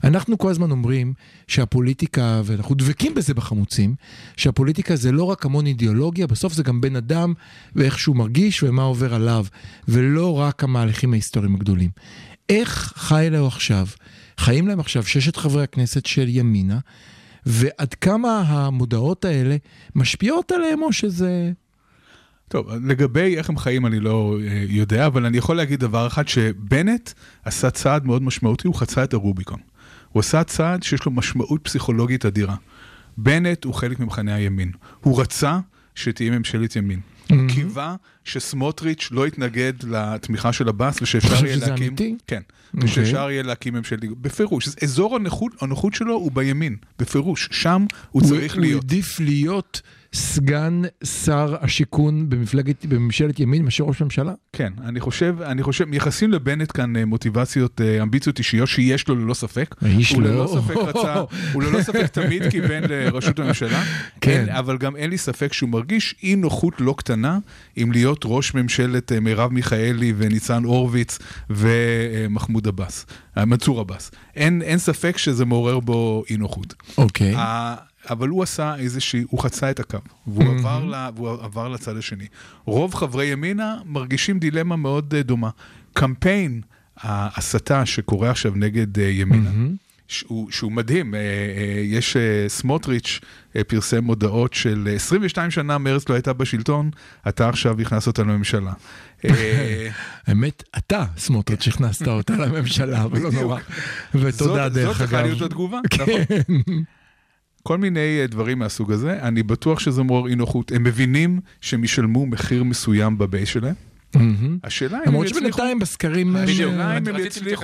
אנחנו כל הזמן אומרים שהפוליטיקה, ואנחנו דבקים בזה בחמוצים, שהפוליטיקה זה לא רק המון אידיאולוגיה, בסוף זה גם בן אדם ואיך שהוא מרגיש ומה עובר עליו, ולא רק המהלכים ההיסטוריים הגדולים. איך חי להם עכשיו, חיים להם עכשיו ששת חברי הכנסת של ימינה, ועד כמה המודעות האלה משפיעות עליהם, או שזה... טוב, לגבי איך הם חיים אני לא אה, יודע, אבל אני יכול להגיד דבר אחד, שבנט עשה צעד מאוד משמעותי, הוא חצה את הרוביקון. הוא עשה צעד שיש לו משמעות פסיכולוגית אדירה. בנט הוא חלק ממחנה הימין. הוא רצה שתהיה ממשלת ימין. הוא קיווה שסמוטריץ' לא יתנגד לתמיכה של עבאס ושאפשר יהיה להקים... אמיתי? כן. אוקיי. ושאפשר יהיה להקים ממשלת... בפירוש. אזור הנוחות, הנוחות שלו הוא בימין, בפירוש. שם הוא צריך הוא להיות. העדיף להיות סגן שר השיכון במפלגת, בממשלת ימין מאשר ראש ממשלה? כן, אני חושב, אני חושב, מייחסים לבנט כאן אה, מוטיבציות, אה, אמביציות אישיות שיש לו ללא ספק. הוא לא- ללא ספק רצה, הוא ללא ספק תמיד כיוון לראשות הממשלה. כן. אבל גם אין לי ספק שהוא מרגיש אי נוחות לא קטנה עם להיות ראש ממשלת אה, מרב מיכאלי וניצן הורוביץ ומחמוד עבאס, מנסור עבאס. אין, אין ספק שזה מעורר בו אי נוחות. אוקיי. ה- אבל הוא עשה איזושהי, הוא חצה את הקו, והוא, עבר, ל, והוא עבר לצד השני. רוב חברי ימינה מרגישים דילמה מאוד אה, דומה. קמפיין ההסתה שקורה עכשיו נגד אה, ימינה, שהוא, שהוא מדהים, אה, יש סמוטריץ' פרסם מודעות של אה, 22 שנה מרץ לא הייתה בשלטון, אתה עכשיו הכנס אותה לממשלה. האמת, אתה, סמוטריץ', הכנסת אותה לממשלה, אבל לא. נורא. ותודה דרך זאת צריכה אגב. להיות התגובה, כן. נכון. כל מיני אה, דברים מהסוג הזה, אני בטוח שזה מעורר אי נוחות. הם מבינים שהם ישלמו מחיר מסוים בבייס שלהם. השאלה אם הם למרות יצליחו... שבינתיים בסקרים... השאלה אם רציתי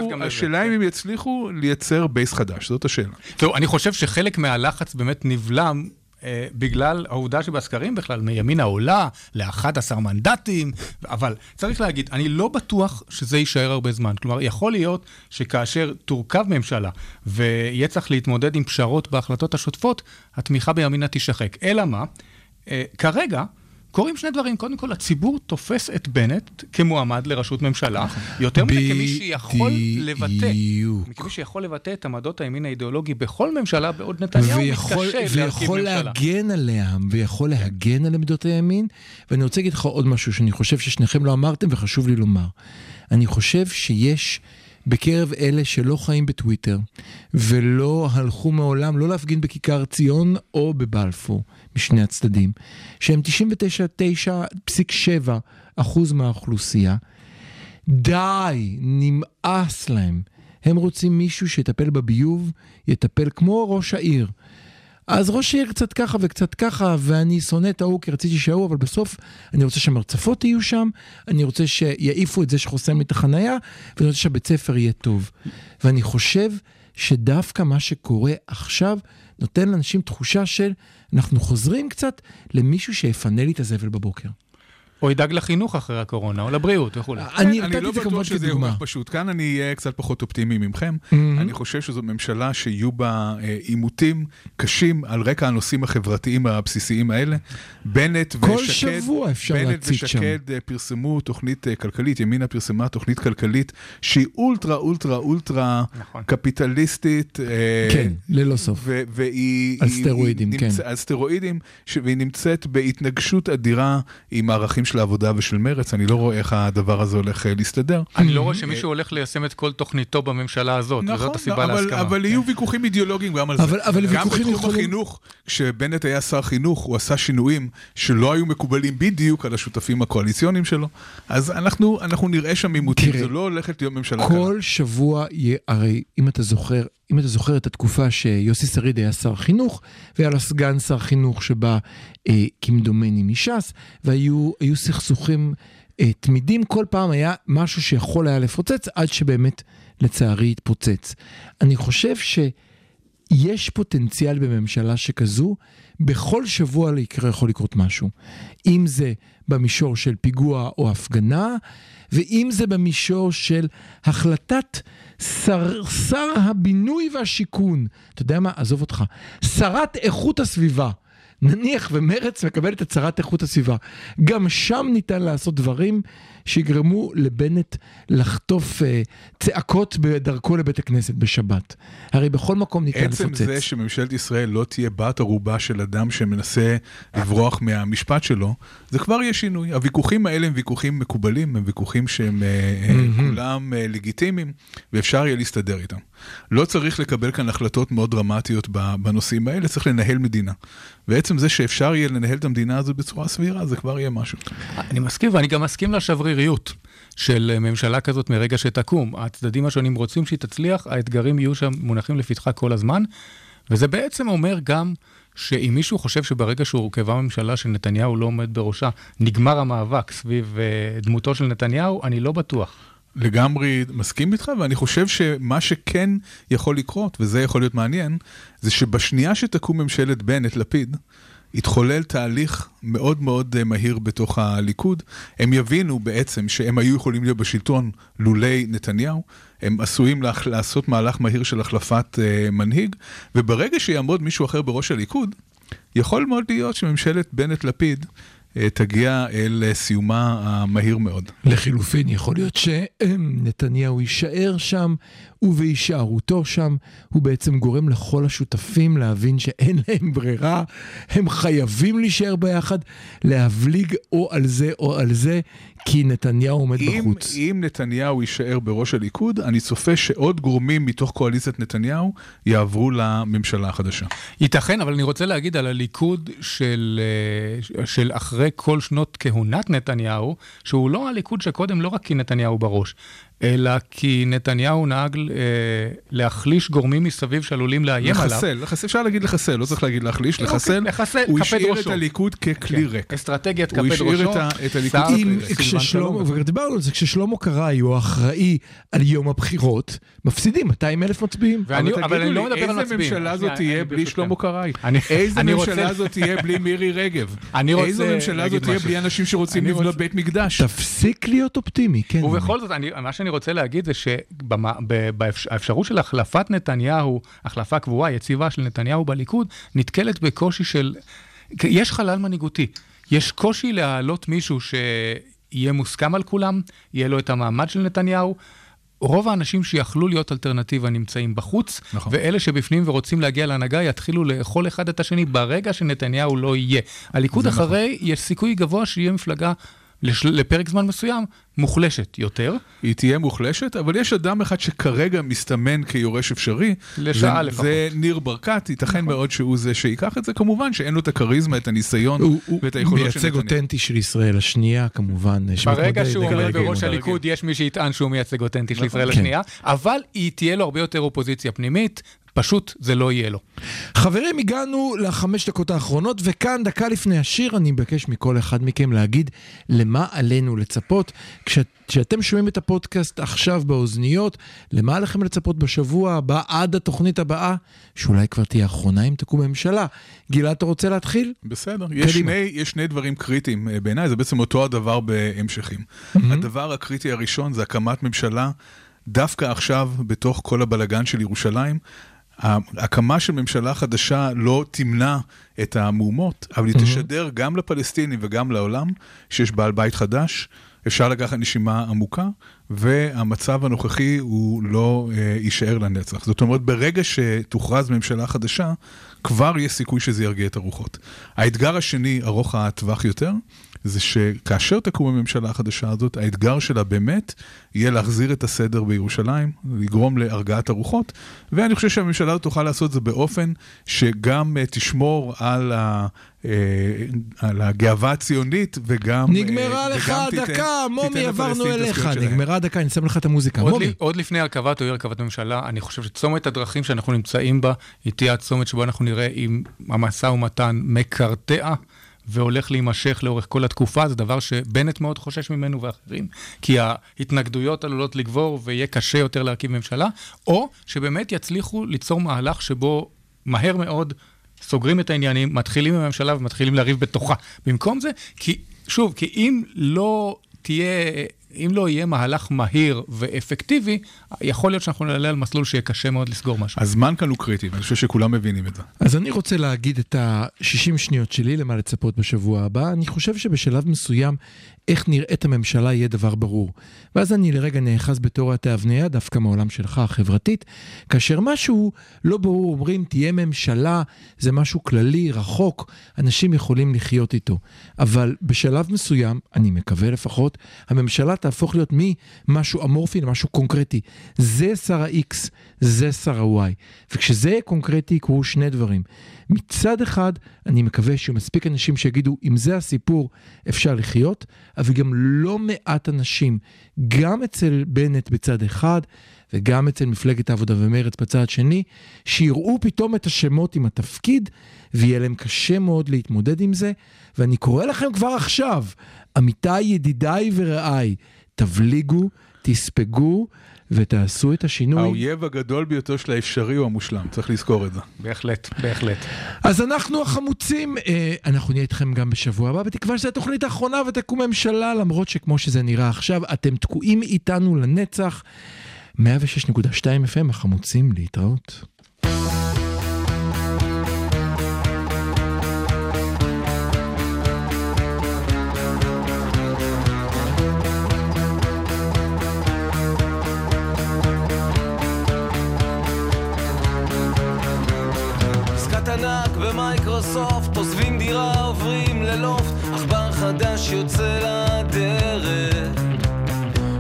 הם יצליחו, לייצר בייס חדש, זאת השאלה. זהו, אני חושב שחלק מהלחץ באמת נבלם אה, בגלל העובדה שבסקרים בכלל מימינה עולה ל-11 מנדטים, אבל צריך להגיד, אני לא בטוח שזה יישאר הרבה זמן. כלומר, יכול להיות שכאשר תורכב ממשלה ויהיה צריך להתמודד עם פשרות בהחלטות השוטפות, התמיכה בימינה תישחק. אלא מה? אה, כרגע... קורים שני דברים. קודם כל, הציבור תופס את בנט כמועמד לראשות ממשלה, יותר מזה כמי שיכול לבטא. כמי שיכול לבטא את עמדות הימין האידיאולוגי בכל ממשלה, בעוד נתניהו ויכול, מתקשה להרכיב ויכול ממשלה. להגן עליה, ויכול להגן על עמדות הימין. ואני רוצה להגיד לך עוד משהו שאני חושב ששניכם לא אמרתם וחשוב לי לומר. אני חושב שיש בקרב אלה שלא חיים בטוויטר, ולא הלכו מעולם, לא להפגין בכיכר ציון או בבלפור, משני הצדדים, שהם 99.7 אחוז מהאוכלוסייה, די, נמאס להם. הם רוצים מישהו שיטפל בביוב, יטפל כמו ראש העיר. אז ראש העיר קצת ככה וקצת ככה, ואני שונא את ההוא כי רציתי שההוא, אבל בסוף אני רוצה שהמרצפות יהיו שם, אני רוצה שיעיפו את זה שחוסם לי את החנייה, ואני רוצה שהבית ספר יהיה טוב. ואני חושב שדווקא מה שקורה עכשיו נותן לאנשים תחושה של אנחנו חוזרים קצת למישהו שיפנה לי את הזבל בבוקר. או ידאג לחינוך אחרי הקורונה, או לבריאות וכולי. אני אני נתתי לא את זה בטוח שזה יהיה פשוט. כאן אני אהיה קצת פחות אופטימי ממכם. אני חושב שזו ממשלה שיהיו בה אה, עימותים קשים על רקע הנושאים החברתיים הבסיסיים האלה. בנט ושקד... כל שבוע אפשר בנט להציג שם. ושקד אה, פרסמו תוכנית אה, כלכלית, ימינה פרסמה תוכנית כלכלית שהיא אולטרה אולטרה אולטרה נכון. קפיטליסטית. אה, כן, ללא סוף. ו- והיא... על סטרואידים, כן. על סטרואידים, והיא נמצאת בהתנגשות אדירה עם הערכים של העבודה ושל מרץ. אני לא רואה איך הדבר הזה הולך אה, להסתדר. אני לא רואה שמישהו הולך ליישם את כל תוכניתו בממשלה הזאת, וזאת הסיבה נכון, אבל, להסכמה. אבל יהיו ויכוחים אידיאולוגיים גם על זה. אבל- אבל גם ויכוחים בתחום יכולים- החינוך, כשבנט היה שר חינוך, הוא עשה שינויים שלא היו מקובלים בדיוק על השותפים הקואליציוניים שלו. אז אנחנו, אנחנו נראה שם עימותים, זו לא הולכת להיות ממשלה. כל שבוע, הרי אם אתה זוכר, אם אתה זוכר את התקופה שיוסי שריד היה שר חינוך, והיה לו סגן שר חינוך שבא אה, כמדומני מש"ס, והיו היו סכסוכים אה, תמידים, כל פעם היה משהו שיכול היה לפוצץ, עד שבאמת, לצערי, התפוצץ. אני חושב שיש פוטנציאל בממשלה שכזו, בכל שבוע יקרה יכול לקרות משהו. אם זה במישור של פיגוע או הפגנה, ואם זה במישור של החלטת שר, שר הבינוי והשיכון, אתה יודע מה? עזוב אותך. שרת איכות הסביבה. נניח ומרץ מקבלת את שרת איכות הסביבה. גם שם ניתן לעשות דברים שיגרמו לבנט לחטוף אה, צעקות בדרכו לבית הכנסת בשבת. הרי בכל מקום ניתן עצם לפוצץ. זה שממשלת ישראל לא תהיה בת ערובה של אדם שמנסה לברוח מהמשפט שלו, זה כבר יהיה שינוי. הוויכוחים האלה הם ויכוחים מקובלים, הם ויכוחים שהם אה, אה, כולם אה, לגיטימיים, ואפשר יהיה להסתדר איתם. לא צריך לקבל כאן החלטות מאוד דרמטיות בנושאים האלה, צריך לנהל מדינה. ועצם זה שאפשר יהיה לנהל את המדינה הזו בצורה סבירה, זה כבר יהיה משהו. אני מסכים, ואני גם מסכים לשבריריות של ממשלה כזאת מרגע שתקום. הצדדים השונים רוצים שהיא תצליח, האתגרים יהיו שם מונחים לפתחה כל הזמן, וזה בעצם אומר גם שאם מישהו חושב שברגע שהורכבה ממשלה שנתניהו לא עומד בראשה, נגמר המאבק סביב אה, דמותו של נתניהו, אני לא בטוח. לגמרי מסכים איתך, ואני חושב שמה שכן יכול לקרות, וזה יכול להיות מעניין, זה שבשנייה שתקום ממשלת בנט-לפיד, יתחולל תהליך מאוד מאוד אה, מהיר בתוך הליכוד. הם יבינו בעצם שהם היו יכולים להיות בשלטון לולי נתניהו, הם עשויים לה- לעשות מהלך מהיר של החלפת אה, מנהיג, וברגע שיעמוד מישהו אחר בראש הליכוד, יכול מאוד להיות שממשלת בנט-לפיד תגיע אל אה, סיומה המהיר מאוד. לחילופין, יכול להיות שנתניהו יישאר שם, ובהישארותו שם, הוא בעצם גורם לכל השותפים להבין שאין להם ברירה, הם חייבים להישאר ביחד, להבליג או על זה או על זה, כי נתניהו עומד אם, בחוץ. אם נתניהו יישאר בראש הליכוד, אני צופה שעוד גורמים מתוך קואליציית נתניהו יעברו לממשלה החדשה. ייתכן, אבל אני רוצה להגיד על הליכוד של, אה, של אחרי כל שנות כהונת נתניהו, שהוא לא הליכוד שקודם לא רק כי נתניהו בראש, אלא כי נתניהו נהג אה, להחליש גורמים מסביב שעלולים לאיים עליו. לחסל, לחסל, אפשר להגיד לחסל, לא צריך להגיד להחליש, לחסל. לחסל, הוא השאיר את. הליכוד ככלי כן, ריק. אסטרטגיית הוא כפד השאיר ראשו. את ה- את הליכוד כששלמה. וכבר דיברנו על זה, כששלמה קרעי הוא האחראי על יום הבחירות, מפסידים 200 אלף מצביעים. ואני- אבל אבל אני לא לי, מדבר על איזה. ממשלה זאת תהיה בלי. שלמה קרעי? איזה ממשלה זאת תהיה בלי מירי רגב? איזה ממשלה זאת תהיה. בלי אנשים שרוצים לבנות בית מקדש? תפסיק להיות אופטימי, כן. ובכל זאת, מה שאני רוצה להגיד זה שהאפשרות של החלפת נתניהו, החלפה קבועה, יציבה של נתניהו בליכוד, נתקלת בקושי של... יש חלל מנהיגותי. יש קושי להעלות מישהו שיהיה מוסכם על כולם, יהיה לו את המעמד של נתניהו. רוב האנשים שיכלו להיות אלטרנטיבה נמצאים בחוץ, נכון. ואלה שבפנים ורוצים להגיע להנהגה יתחילו לאכול אחד את השני ברגע שנתניהו לא יהיה. הליכוד נכון. אחרי, יש סיכוי גבוה שיהיה מפלגה לשל... לפרק זמן מסוים מוחלשת יותר. היא תהיה מוחלשת, אבל יש אדם אחד שכרגע מסתמן כיורש אפשרי. לשעה זה, לפחות. נכון. זה ניר ברקת, ייתכן מאוד שהוא זה שייקח את זה, כמובן שאין לו את הכריזמה, את הניסיון הוא, הוא ואת היכולות של מייצג נתניהו. אותנטי של ישראל השנייה, כמובן. ברגע שהוא עומד. בראש. הליכוד, יש מי שיטען שהוא מייצג אותנטי של נכון. ישראל כן. השנייה, אבל היא תהיה לו הרבה יותר אופוזיציה פנימית, פשוט זה לא יהיה לו. חברים, הגענו לחמש דקות האחרונות, וכאן, דקה לפני השיר, אני מבקש מכל אחד מכם להגיד למה עלינו לצפות. כש- כשאתם שומעים את הפודקאסט עכשיו באוזניות, למה עליכם לצפות בשבוע הבא, עד התוכנית הבאה, שאולי כבר תהיה האחרונה אם תקום ממשלה. גלעד, אתה רוצה להתחיל? בסדר, יש. שני, יש שני דברים קריטיים אה, בעיניי, זה בעצם אותו הדבר בהמשכים. הדבר הקריטי הראשון זה הקמת ממשלה, דווקא עכשיו, בתוך כל הבלגן של ירושלים. ההקמה של ממשלה חדשה לא תמנע את המהומות, אבל היא תשדר גם לפלסטינים וגם לעולם שיש בעל בית חדש, אפשר לקחת נשימה עמוקה, והמצב הנוכחי הוא לא אה, יישאר לנצח. זאת אומרת, ברגע שתוכרז ממשלה חדשה, כבר יש סיכוי שזה ירגיע את הרוחות. האתגר השני, ארוך הטווח יותר, זה שכאשר תקום הממשלה החדשה הזאת, האתגר שלה באמת יהיה להחזיר את הסדר בירושלים, לגרום להרגעת הרוחות, ואני חושב שהממשלה הזאת תוכל לעשות זה באופן שגם אה, תשמור על, ה, אה, על הגאווה הציונית וגם... אה, נגמרה לך הדקה, מומי, עברנו את אליך. נגמרה הדקה, אני שם לך את המוזיקה. עוד, מומי. לי, עוד לפני הרכבת או אי הרכבת ממשלה, אני חושב שצומת הדרכים שאנחנו נמצאים בה, היא תהיה הצומת שבו אנחנו נראה אם המשא ומתן מקרטע והולך להימשך לאורך כל התקופה, זה דבר שבנט מאוד חושש ממנו ואחרים, כי ההתנגדויות עלולות לגבור ויהיה קשה יותר להרכיב ממשלה, או שבאמת יצליחו ליצור מהלך שבו מהר מאוד סוגרים את העניינים, מתחילים עם הממשלה ומתחילים לריב בתוכה. במקום זה, כי, שוב, כי אם לא תהיה, אם לא יהיה מהלך מהיר ואפקטיבי, יכול להיות שאנחנו נעלה על מסלול שיהיה קשה מאוד לסגור משהו. הזמן כאן הוא קריטי, ואני חושב שכולם מבינים את זה. אז אני רוצה להגיד את ה-60 שניות שלי למה לצפות בשבוע הבא. אני חושב שבשלב מסוים, איך נראית הממשלה יהיה דבר ברור. ואז אני לרגע נאחז בתיאוריית האבניה, דווקא מהעולם שלך, החברתית, כאשר משהו לא ברור, אומרים, תהיה ממשלה, זה משהו כללי, רחוק, אנשים יכולים לחיות איתו. אבל בשלב מסוים, אני מקווה לפחות, הממשלה תהפוך להיות ממשהו אמורפי למשהו קונקרטי. זה שר ה-X, זה שר ה-Y. וכשזה יהיה קונקרטי יקרו שני דברים. מצד אחד, אני מקווה שיהיו מספיק אנשים שיגידו, אם זה הסיפור, אפשר לחיות, אבל גם לא מעט אנשים, גם אצל בנט בצד אחד, וגם אצל מפלגת העבודה ומרצ בצד שני, שיראו פתאום את השמות עם התפקיד, ויהיה להם קשה מאוד להתמודד עם זה. ואני קורא לכם כבר עכשיו, עמיתיי, ידידיי ורעיי, תבליגו, תספגו ותעשו את השינוי. האויב הגדול ביותר של האפשרי הוא המושלם, צריך לזכור את זה. בהחלט, בהחלט. אז אנחנו החמוצים, אה, אנחנו נהיה איתכם גם בשבוע הבא, בתקווה שזו התוכנית האחרונה ותקום ממשלה, למרות שכמו שזה נראה עכשיו, אתם תקועים איתנו לנצח. 106.2 FM, החמוצים, להתראות. ענק במייקרוסופט, עוזבים דירה, עוברים ללופט, עכבר חדש יוצא לדרך.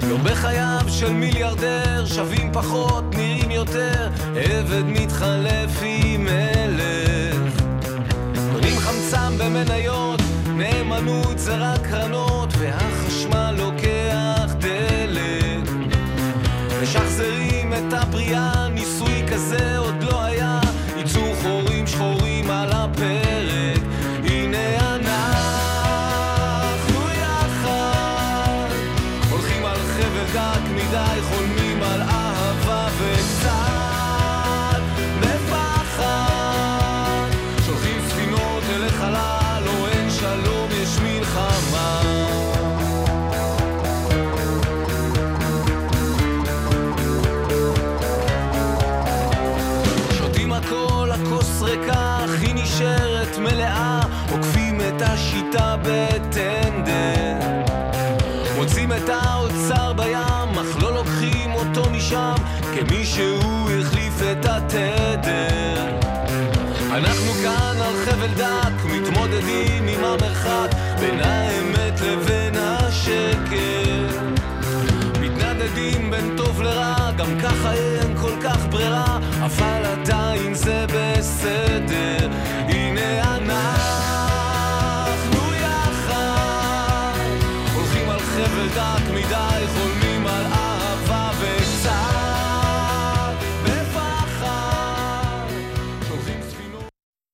יום בחייו של מיליארדר, שווים פחות, נראים יותר, עבד מתחלף עם מלך. קונים חמצן במניות, נאמנות זה רק קרנות, והחשמל לוקח דלק. משחזרים את הבריאה, ניסוי כזה עוד לא השיטה בטנדר. מוצאים את האוצר בים, אך לא לוקחים אותו משם, כמי שהוא החליף את התדר. אנחנו כאן על חבל דק, מתמודדים עם המרחק בין האמת לבין השקר. מתנדדים בין טוב לרע, גם ככה אין כל כך ברירה, אבל עדיין זה בסדר. אנחנו יחד, הולכים